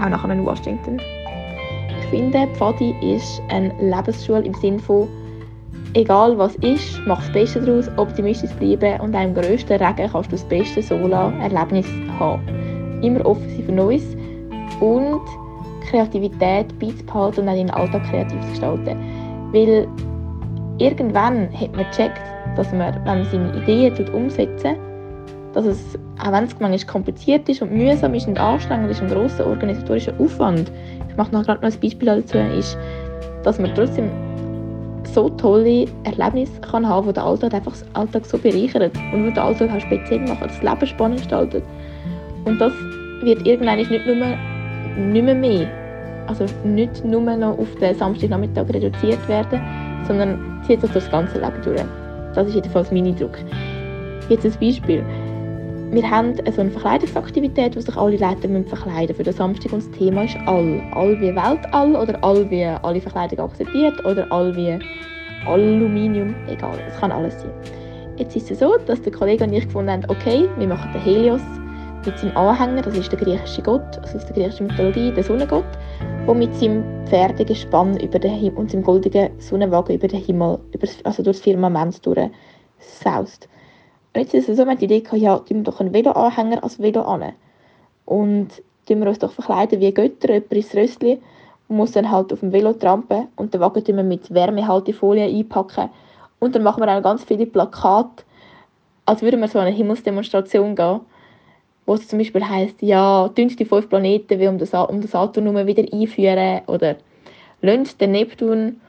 Auch nachher in Washington. Ich finde, Pfadi ist eine Lebensschule im Sinne von egal was ist, mach das Beste daraus, optimistisch bleiben und auch im grössten Regen kannst du das beste Sola-Erlebnis haben. Immer offen sein für Neues und Kreativität beizubehalten und auch deinen Alltag kreativ zu gestalten. Weil irgendwann hat man gecheckt, dass man, wenn man seine Ideen umsetzen dass es, auch wenn es manchmal kompliziert ist und mühsam ist und anstrengend ist, ein grosser organisatorischer Aufwand, ich mache noch gerade noch ein Beispiel dazu, ist, dass man trotzdem so tolle Erlebnisse kann haben, die den Alltag einfach den Alltag so bereichern und die den Alltag auch speziell machen, das Leben spannend gestaltet. Und das wird irgendwann nicht nur, nicht mehr, mehr also nicht nur noch auf den Samstagnachmittag reduziert werden, sondern zieht sich das ganze Leben durch. Das ist jedenfalls mein Eindruck. Jetzt ein Beispiel. Wir haben so eine Verkleidungsaktivität, wo sich alle Leute verkleiden Für den Samstag und das Thema ist all. All wie Weltall oder all wie alle Verkleidung akzeptiert oder all wie Aluminium. Egal, es kann alles sein. Jetzt ist es so, dass der Kollege und ich gefunden haben, okay, wir machen den Helios mit seinem Anhänger, das ist der griechische Gott, also aus der griechischen Mythologie, der Sonnengott, der mit seinem Pferdegespann über den Himmel und seinem goldenen Sonnenwagen über den Himmel, über also durch das Firmament durch saust. Es so, wir die Idee gehabt, ja, tun wir doch einen Veloanhänger als Velo an. Und tun wir uns doch verkleiden wie Götter, jemand ins Rössli und muss dann halt auf dem Velo trampen und den Wagen tun wir mit Wärmehaltefolie einpacken. Und dann machen wir auch ganz viele Plakate, als würden wir so eine Himmelsdemonstration gehen wo es zum Beispiel heisst, ja, die fünf Planeten wie um das, um das Atom wieder einführen oder lasst den Neptun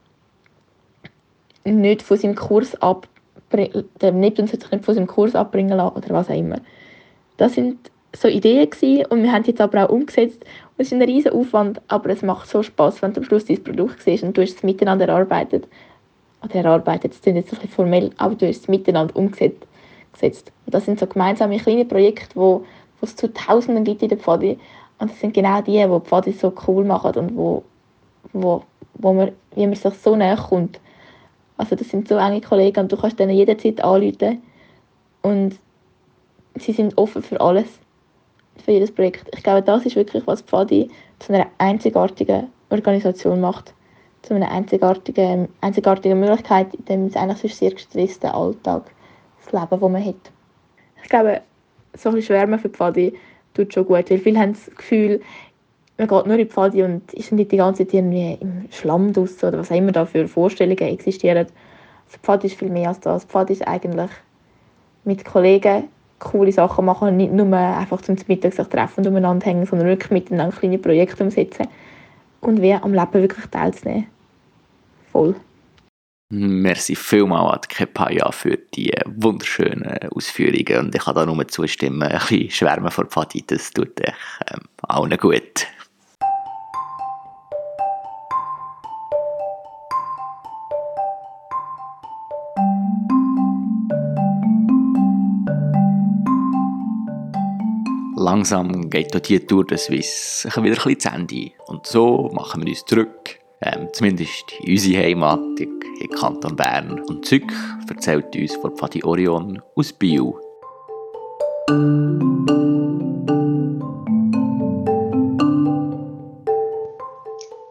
nicht von seinem Kurs ab der Neptun sich nicht von seinem Kurs abbringen lassen oder was auch immer. Das sind so Ideen gewesen, und wir haben jetzt aber auch umgesetzt und es ist ein riesen Aufwand, aber es macht so Spaß, wenn du am Schluss dein Produkt siehst und du hast es miteinander erarbeitet oder erarbeitet, das klingt jetzt ein bisschen formell, aber du hast es miteinander umgesetzt. Und das sind so gemeinsame kleine Projekte, wo wo es zu Tausenden gibt in der Pfadi. Und das sind genau die die Pfadi so cool machen und wo, wo, wo man, wie man sich so näher kommt. Also das sind so enge Kollegen und du kannst denen jederzeit anrufen und sie sind offen für alles, für jedes Projekt. Ich glaube, das ist wirklich, was Pfadi zu einer einzigartigen Organisation macht. Zu einer einzigartigen, einzigartigen Möglichkeit in dem eigentlich sehr gestressten Alltag, das Leben, das man hat. Ich glaube, so ein Schwärmen für Pfadi tut schon gut, weil viele haben das Gefühl, man geht nur in die Pfadi und ist nicht die ganze Zeit irgendwie im Schlamm draussen oder was auch immer da für Vorstellungen existieren. Also die Pfadi ist viel mehr als das. Die Pfadi ist eigentlich mit Kollegen coole Sachen machen nicht nur einfach zum Mittag sich treffen und umeinander hängen, sondern wirklich miteinander kleine Projekte umsetzen und wie am Leben wirklich teilzunehmen. Voll. Merci vielmals an Kepaya für die wunderschönen Ausführungen und ich kann da nur zustimmen, ein bisschen schwärmen vor Pfadi, das tut euch ähm, allen gut. Langsam geht dort die Tour de Suisse wieder ein bisschen zu Ende und so machen wir uns zurück ähm, zumindest in unsere Heimat, in Kanton Bern. Und Zück erzählt uns von Pfadi Orion aus Biel.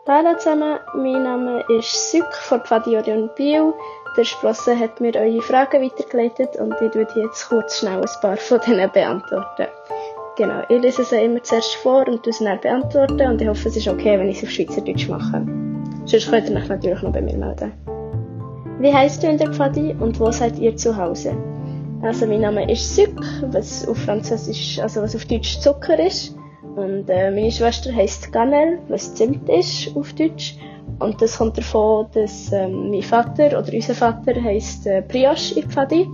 Hallo zusammen, mein Name ist Sück von Pfadi Orion Biel. Der Sprosse hat mir eure Fragen weitergeleitet und ich werde jetzt kurz schnell ein paar von denen beantworten. Genau, ich lese sie immer zuerst vor und sie dann beantworten und ich hoffe, es ist okay, wenn ich es auf Schweizerdeutsch mache. Sonst könnt ihr euch natürlich noch bei mir melden. Wie heißt du in der Pfadi und wo seid ihr zu Hause? Also mein Name ist Sucre, was auf Französisch, also was auf Deutsch Zucker ist. Und äh, meine Schwester heißt Ganel, was Zimt ist auf Deutsch. Und das kommt davon, dass ähm, mein Vater oder unser Vater heißt äh, Brioche in Pfadi.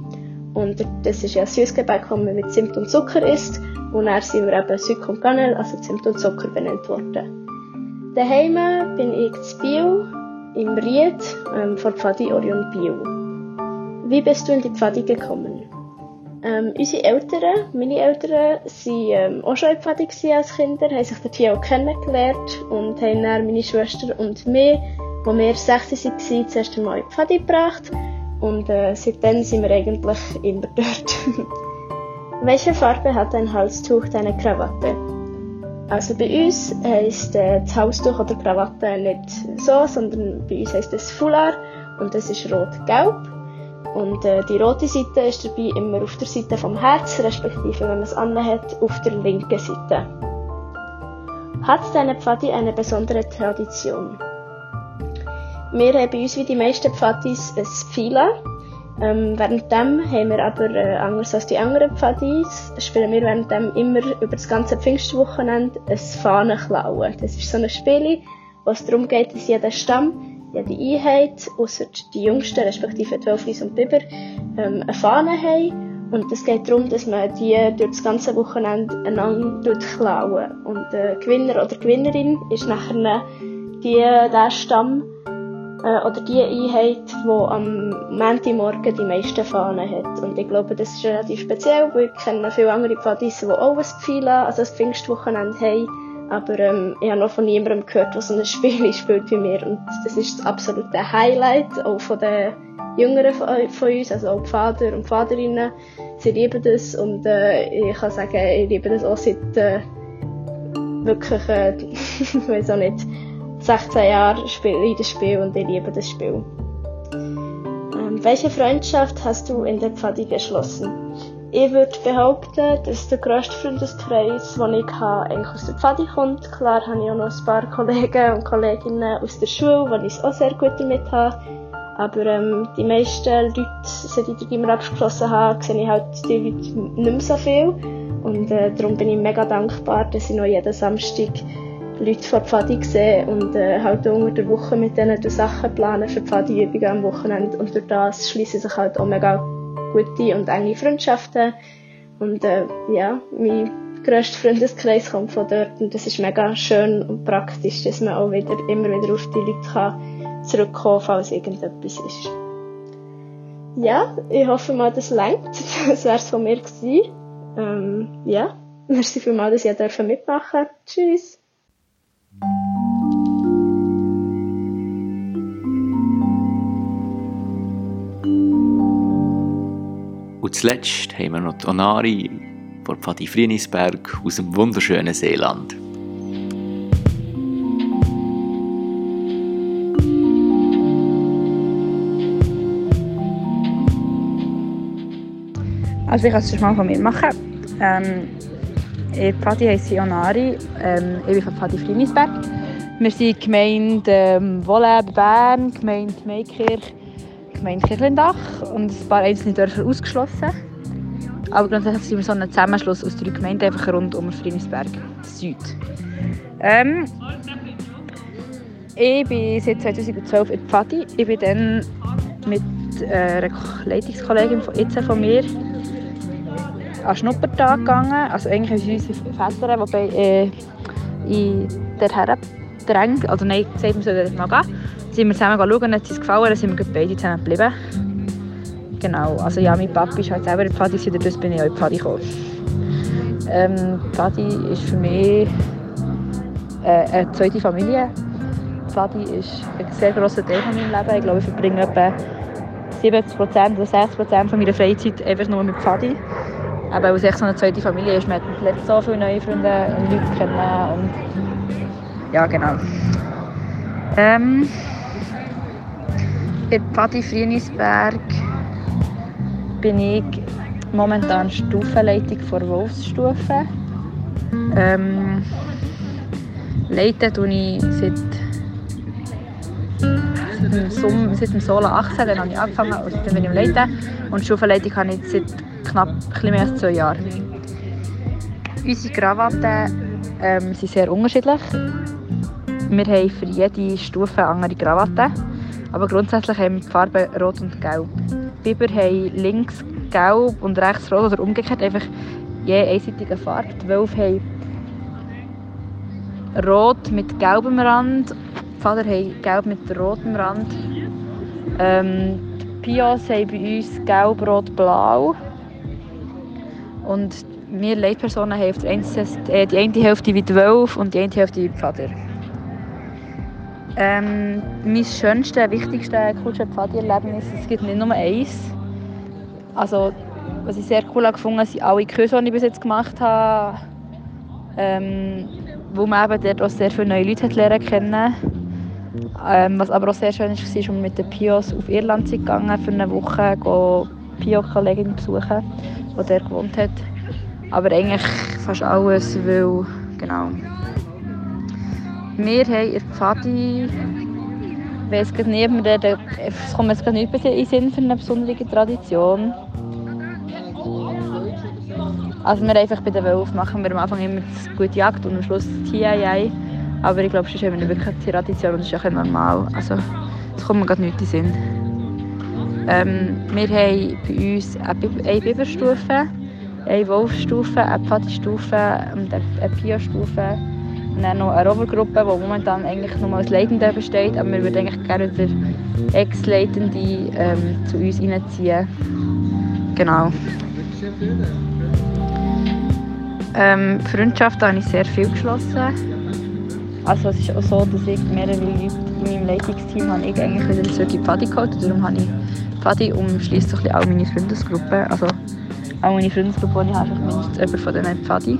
Und das ist ja ein Süßgebäck, das man mit Zimt und Zucker isst. Und dann sind wir eben Ganel, also Zimt und Zucker benannt worden. Daheim bin ich zu Bio, im Ried, ähm, vor Pfadi Orion Bio. Wie bist du in die Pfadi gekommen? Ähm, unsere Eltern, meine Eltern, waren ähm, auch schon in Pfadi als Kinder, haben sich dort hier auch kennengelernt und haben dann meine Schwester und mich, als wir 16 waren, zuerst einmal in die Pfadi gebracht. Und äh, seitdem sind wir eigentlich immer dort. Welche Farbe hat dein Halstuch, deine Krawatte? Also bei uns heisst äh, das Halstuch oder Krawatte nicht so, sondern bei uns heisst es Foulard und das ist rot-gelb. Und äh, die rote Seite ist dabei immer auf der Seite vom Herz, respektive wenn man es anhat, auf der linken Seite. Hat deine Pfadi eine besondere Tradition? Wir haben bei uns wie die meisten Pfadis ein Fila. Ähm, währenddem haben wir aber, äh, anders als die anderen Pfadis, spielen wir währenddem immer über das ganze Pfingstwochenende ein Fahnenklauen. Das ist so ein Spiel, wo es darum geht, dass jeder Stamm, jede Einheit, außer die Jüngsten, respektive die Wölfis und Biber, ähm, eine Fahne haben. Und es geht darum, dass man die durch das ganze Wochenende einander klauen. Und der Gewinner oder Gewinnerin ist nachher die, der Stamm, äh, oder die Einheit, die am Montagmorgen die meisten Fahnen hat. Und ich glaube, das ist relativ speziell, weil ich kenne viele andere Pfadis, die auch ein Pfila, also ein Pfingstwochenende haben. Aber ähm, ich habe noch von niemandem gehört, der so ein Spiel spielt wie mir. Und das ist das absolute Highlight, auch von den Jüngeren von, uns, also auch die Vater und Vaderinnen. Sie lieben das und äh, ich kann sagen, ich liebe das auch seit äh, wirklich, äh, ich weiß auch nicht, 16 Jahre spiele ich das Spiel und ich liebe das Spiel. Ähm, welche Freundschaft hast du in der Pfadi geschlossen? Ich würde behaupten, dass der grösste Freundeskreis, den ich habe, eigentlich aus der Pfadi kommt. Klar habe ich auch noch ein paar Kollegen und Kolleginnen aus der Schule, wo ich auch sehr gut damit habe. Aber ähm, die meisten Leute, seit ich den Gimmer abgeschlossen habe, sehe ich halt die Leute nicht mehr so viel. Und äh, darum bin ich mega dankbar, dass ich noch jeden Samstag Leute von Pfadi sehe und äh, halt unter der Woche mit denen die Sachen planen für Pfadi-Übungen am Wochenende. Und durch das schließen sich halt auch mega gute und enge Freundschaften. Und äh, ja, mein grösster Freundeskreis kommt von dort und das ist mega schön und praktisch, dass man auch wieder, immer wieder auf die Leute kann zurückkommen, falls irgendetwas ist. Ja, ich hoffe mal, das längt. Das wär's von mir gewesen. Ähm, ja, merci vielmals, dass ihr mitmachen Tschüss. Und zuletzt haben wir noch die Onari von Pfadi Frienisberg aus dem wunderschönen Seeland. Also ich kann es mal von mir machen. Ähm, ich Pfadi heisst Onari, ähm, ich bin von Pfadi Frienisberg. Wir sind Gemeinde ähm, Wolleben Bern, Gemeinde Meikirch, Gemeinde Kirchlendach und ein paar einzelne Dörfer ausgeschlossen. Aber grundsätzlich sind wir so ein Zusammenschluss aus drei Gemeinden einfach rund um Frienisberg Süd. Ähm, ich bin seit 2012 in Pfadi. Ich bin dann mit einer Leitungskollegin von, jetzt von mir an Schnuppertag gegangen. Also eigentlich ist unsere Väter, wobei äh, in der Herren drängt, also nein, gesagt, wir sollen mal gehen. Sind wir zusammen schauen, hat es uns gefallen, dann sind wir beide zusammen geblieben. Genau, also ja, mein Papa ist halt selber in Pfadi, dadurch bin ich auch in Pfadi gekommen. Ähm, Pfadi ist für mich äh, eine zweite Familie. Pfadi ist ein sehr grosser Teil von meinem Leben. Ich glaube, ich verbringe etwa 70% oder 60% von meiner Freizeit einfach nur mit Pfadi. Aber weil es echt so eine zweite Familie ist, man lernt so viele neue Freunde und Leute kennen. Und ja, genau. Ähm, in Pfadi Frienisberg bin ich momentan Stufenleitung vor Wolfsstufe. Ähm, leiten tue ich seit Sommer, seit dem Sola 18, dann habe ich angefangen, also dann bin ich am Leiten. Und Stufenleitung habe ich seit knapp ein mehr als zwei Jahren. Unsere Krawatten ähm, sind sehr unterschiedlich. Wir haben für jede Stufe andere Krawatten, aber grundsätzlich haben wir die Farben Rot und Gelb. Biber haben links gelb und rechts rot oder umgekehrt, einfach je einseitige Farbe. Die Wölfe haben rot mit gelbem Rand, die Vater haben gelb mit rotem Rand. Ähm, die Pios haben bei uns gelb, rot, blau. Und wir Leitpersonen haben äh, die eine Hälfte wie die Wölfe und die eine Hälfte wie die Vater. Ähm, mein schönstes, wichtigstes Kultur-Pfadi-Erlebnis, es gibt nicht nur eins. Also, was ich sehr cool habe, sind alle Kurse, die ich bis jetzt gemacht habe. Ähm, wo man eben dort auch sehr viele neue Leute hat lernen kennen. Ähm, was aber auch sehr schön war, ist, dass wir mit den Pios auf Irland sind gegangen für eine Woche, Pio-Kollegin besuchen, die dort gewohnt hat. Aber eigentlich fast alles, weil, genau. Wir haben in Pfadi, ich weiss gerade nicht, es kommt jetzt gerade nicht in den Sinn für eine besondere Tradition. Also wir einfach bei den Wölfen machen wir am Anfang immer die gute Jagd und am Schluss das TII. Aber ich glaube, sonst haben wir wirklich eine Tradition und das ist ja normal. Also es kommt mir gerade nicht in den Sinn. Ähm, wir haben bei uns eine Biberstufe, eine Wolfstufe, eine Pfadi-Stufe und eine Pia-Stufe. Und dann noch eine Rovergruppe, die momentan eigentlich nur als Leitende besteht, aber wir würden eigentlich gerne wieder Ex-Leitende ähm, zu uns reinziehen. Genau. Ähm, Freundschaften habe ich sehr viel geschlossen. Also es ist auch so, dass ich mehrere Leute in meinem Leitungsteam habe ich eigentlich wieder zurück in Pfadi geholt. Darum habe ich Pfadi und schließt so auch meine Freundesgruppe. Also auch meine Freundesgruppe, die ich habe, mindestens jemand von denen Pfadi.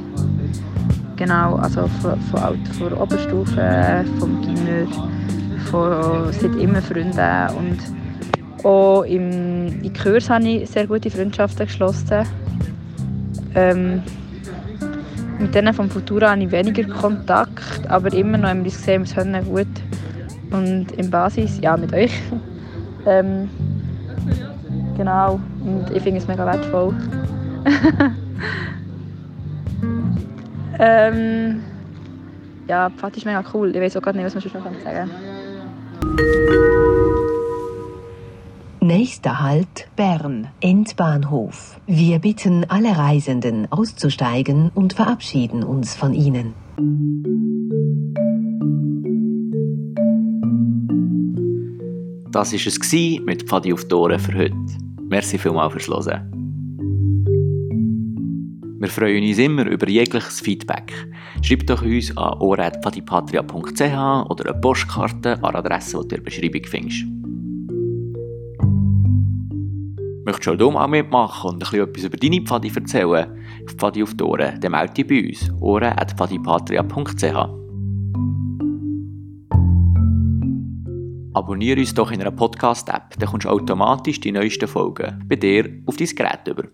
Genau, also von, von, von der Oberstufe, vom Gimmer, von seit immer Freunde und auch im, in Kurs habe ich sehr gute Freundschaften geschlossen. Ähm, mit denen vom Futura habe ich weniger Kontakt, aber immer noch haben wir gesehen, wir gut. Und in Basis, ja, mit euch. ähm, genau, und ich finde es mega wertvoll. ähm, ja, Pfad ist mega cool. Ich weiß auch gar nicht, was man schon noch sagen kann. Nächster Halt Bern, Endbahnhof. Wir bitten alle Reisenden auszusteigen und verabschieden uns von ihnen. Das war es mit Pfadi auf Ohren für heute. Merci vielmals fürs Hören. Wir freuen uns immer über jegliches Feedback. Schreibt doch uns an ohr.pfadipatria.ch oder eine Postkarte an Adresse, die du in der Beschreibung findest. Möchtest du auch mitmachen und ein etwas über deine Pfadi erzählen? Pfadi auf die Ohren, dann melde dich bei uns. ohren.pfadipatria.ch Abonniere uns doch in einer Podcast-App, dann kommst du automatisch die neuesten Folgen bei dir auf dein Gerät über.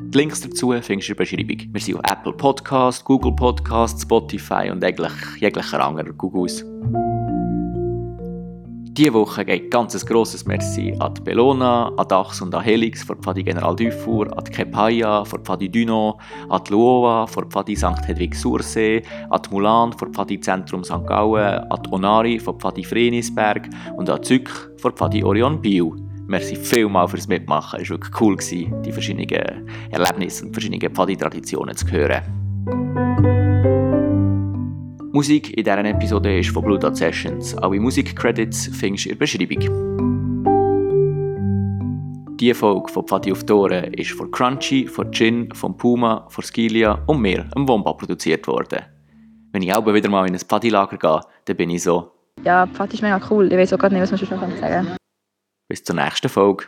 Die Links dazu findest du in der Beschreibung. Wir sind auf Apple Podcast, Google Podcast, Spotify und jeglicher anderer Googles. Diese Woche geht ganz ein grosses Merci an die Bellona, an Dachs und an Helix von Pfadi General Dufour, an Kepaya von Pfadi Duno, an die Luova von Pfadi St. Hedwig Sursee, an die Mulan von Pfadi Zentrum St. Gallen, an die Onari von Pfadi Frenisberg und an Zück von Pfadi Orion Biel. Merci vielmal fürs Mitmachen. Es war wirklich cool, die verschiedenen Erlebnisse und verschiedenen Pfadi-Traditionen zu hören. Musik in dieser Episode ist von Blue Dot Sessions. Alle Musikcredits findest du in der Beschreibung. Die Folge von Pfadi auf Tore ist von Crunchy, von Gin, von Puma, von Skilia und mir, dem Womba, produziert worden. Wenn ich auch wieder mal in ein Pfadi-Lager gehe, dann bin ich so. Ja, Pfadi ist mega cool. Ich weiß auch gar nicht, was man schon sagen kann. Bis zur nächsten Folge.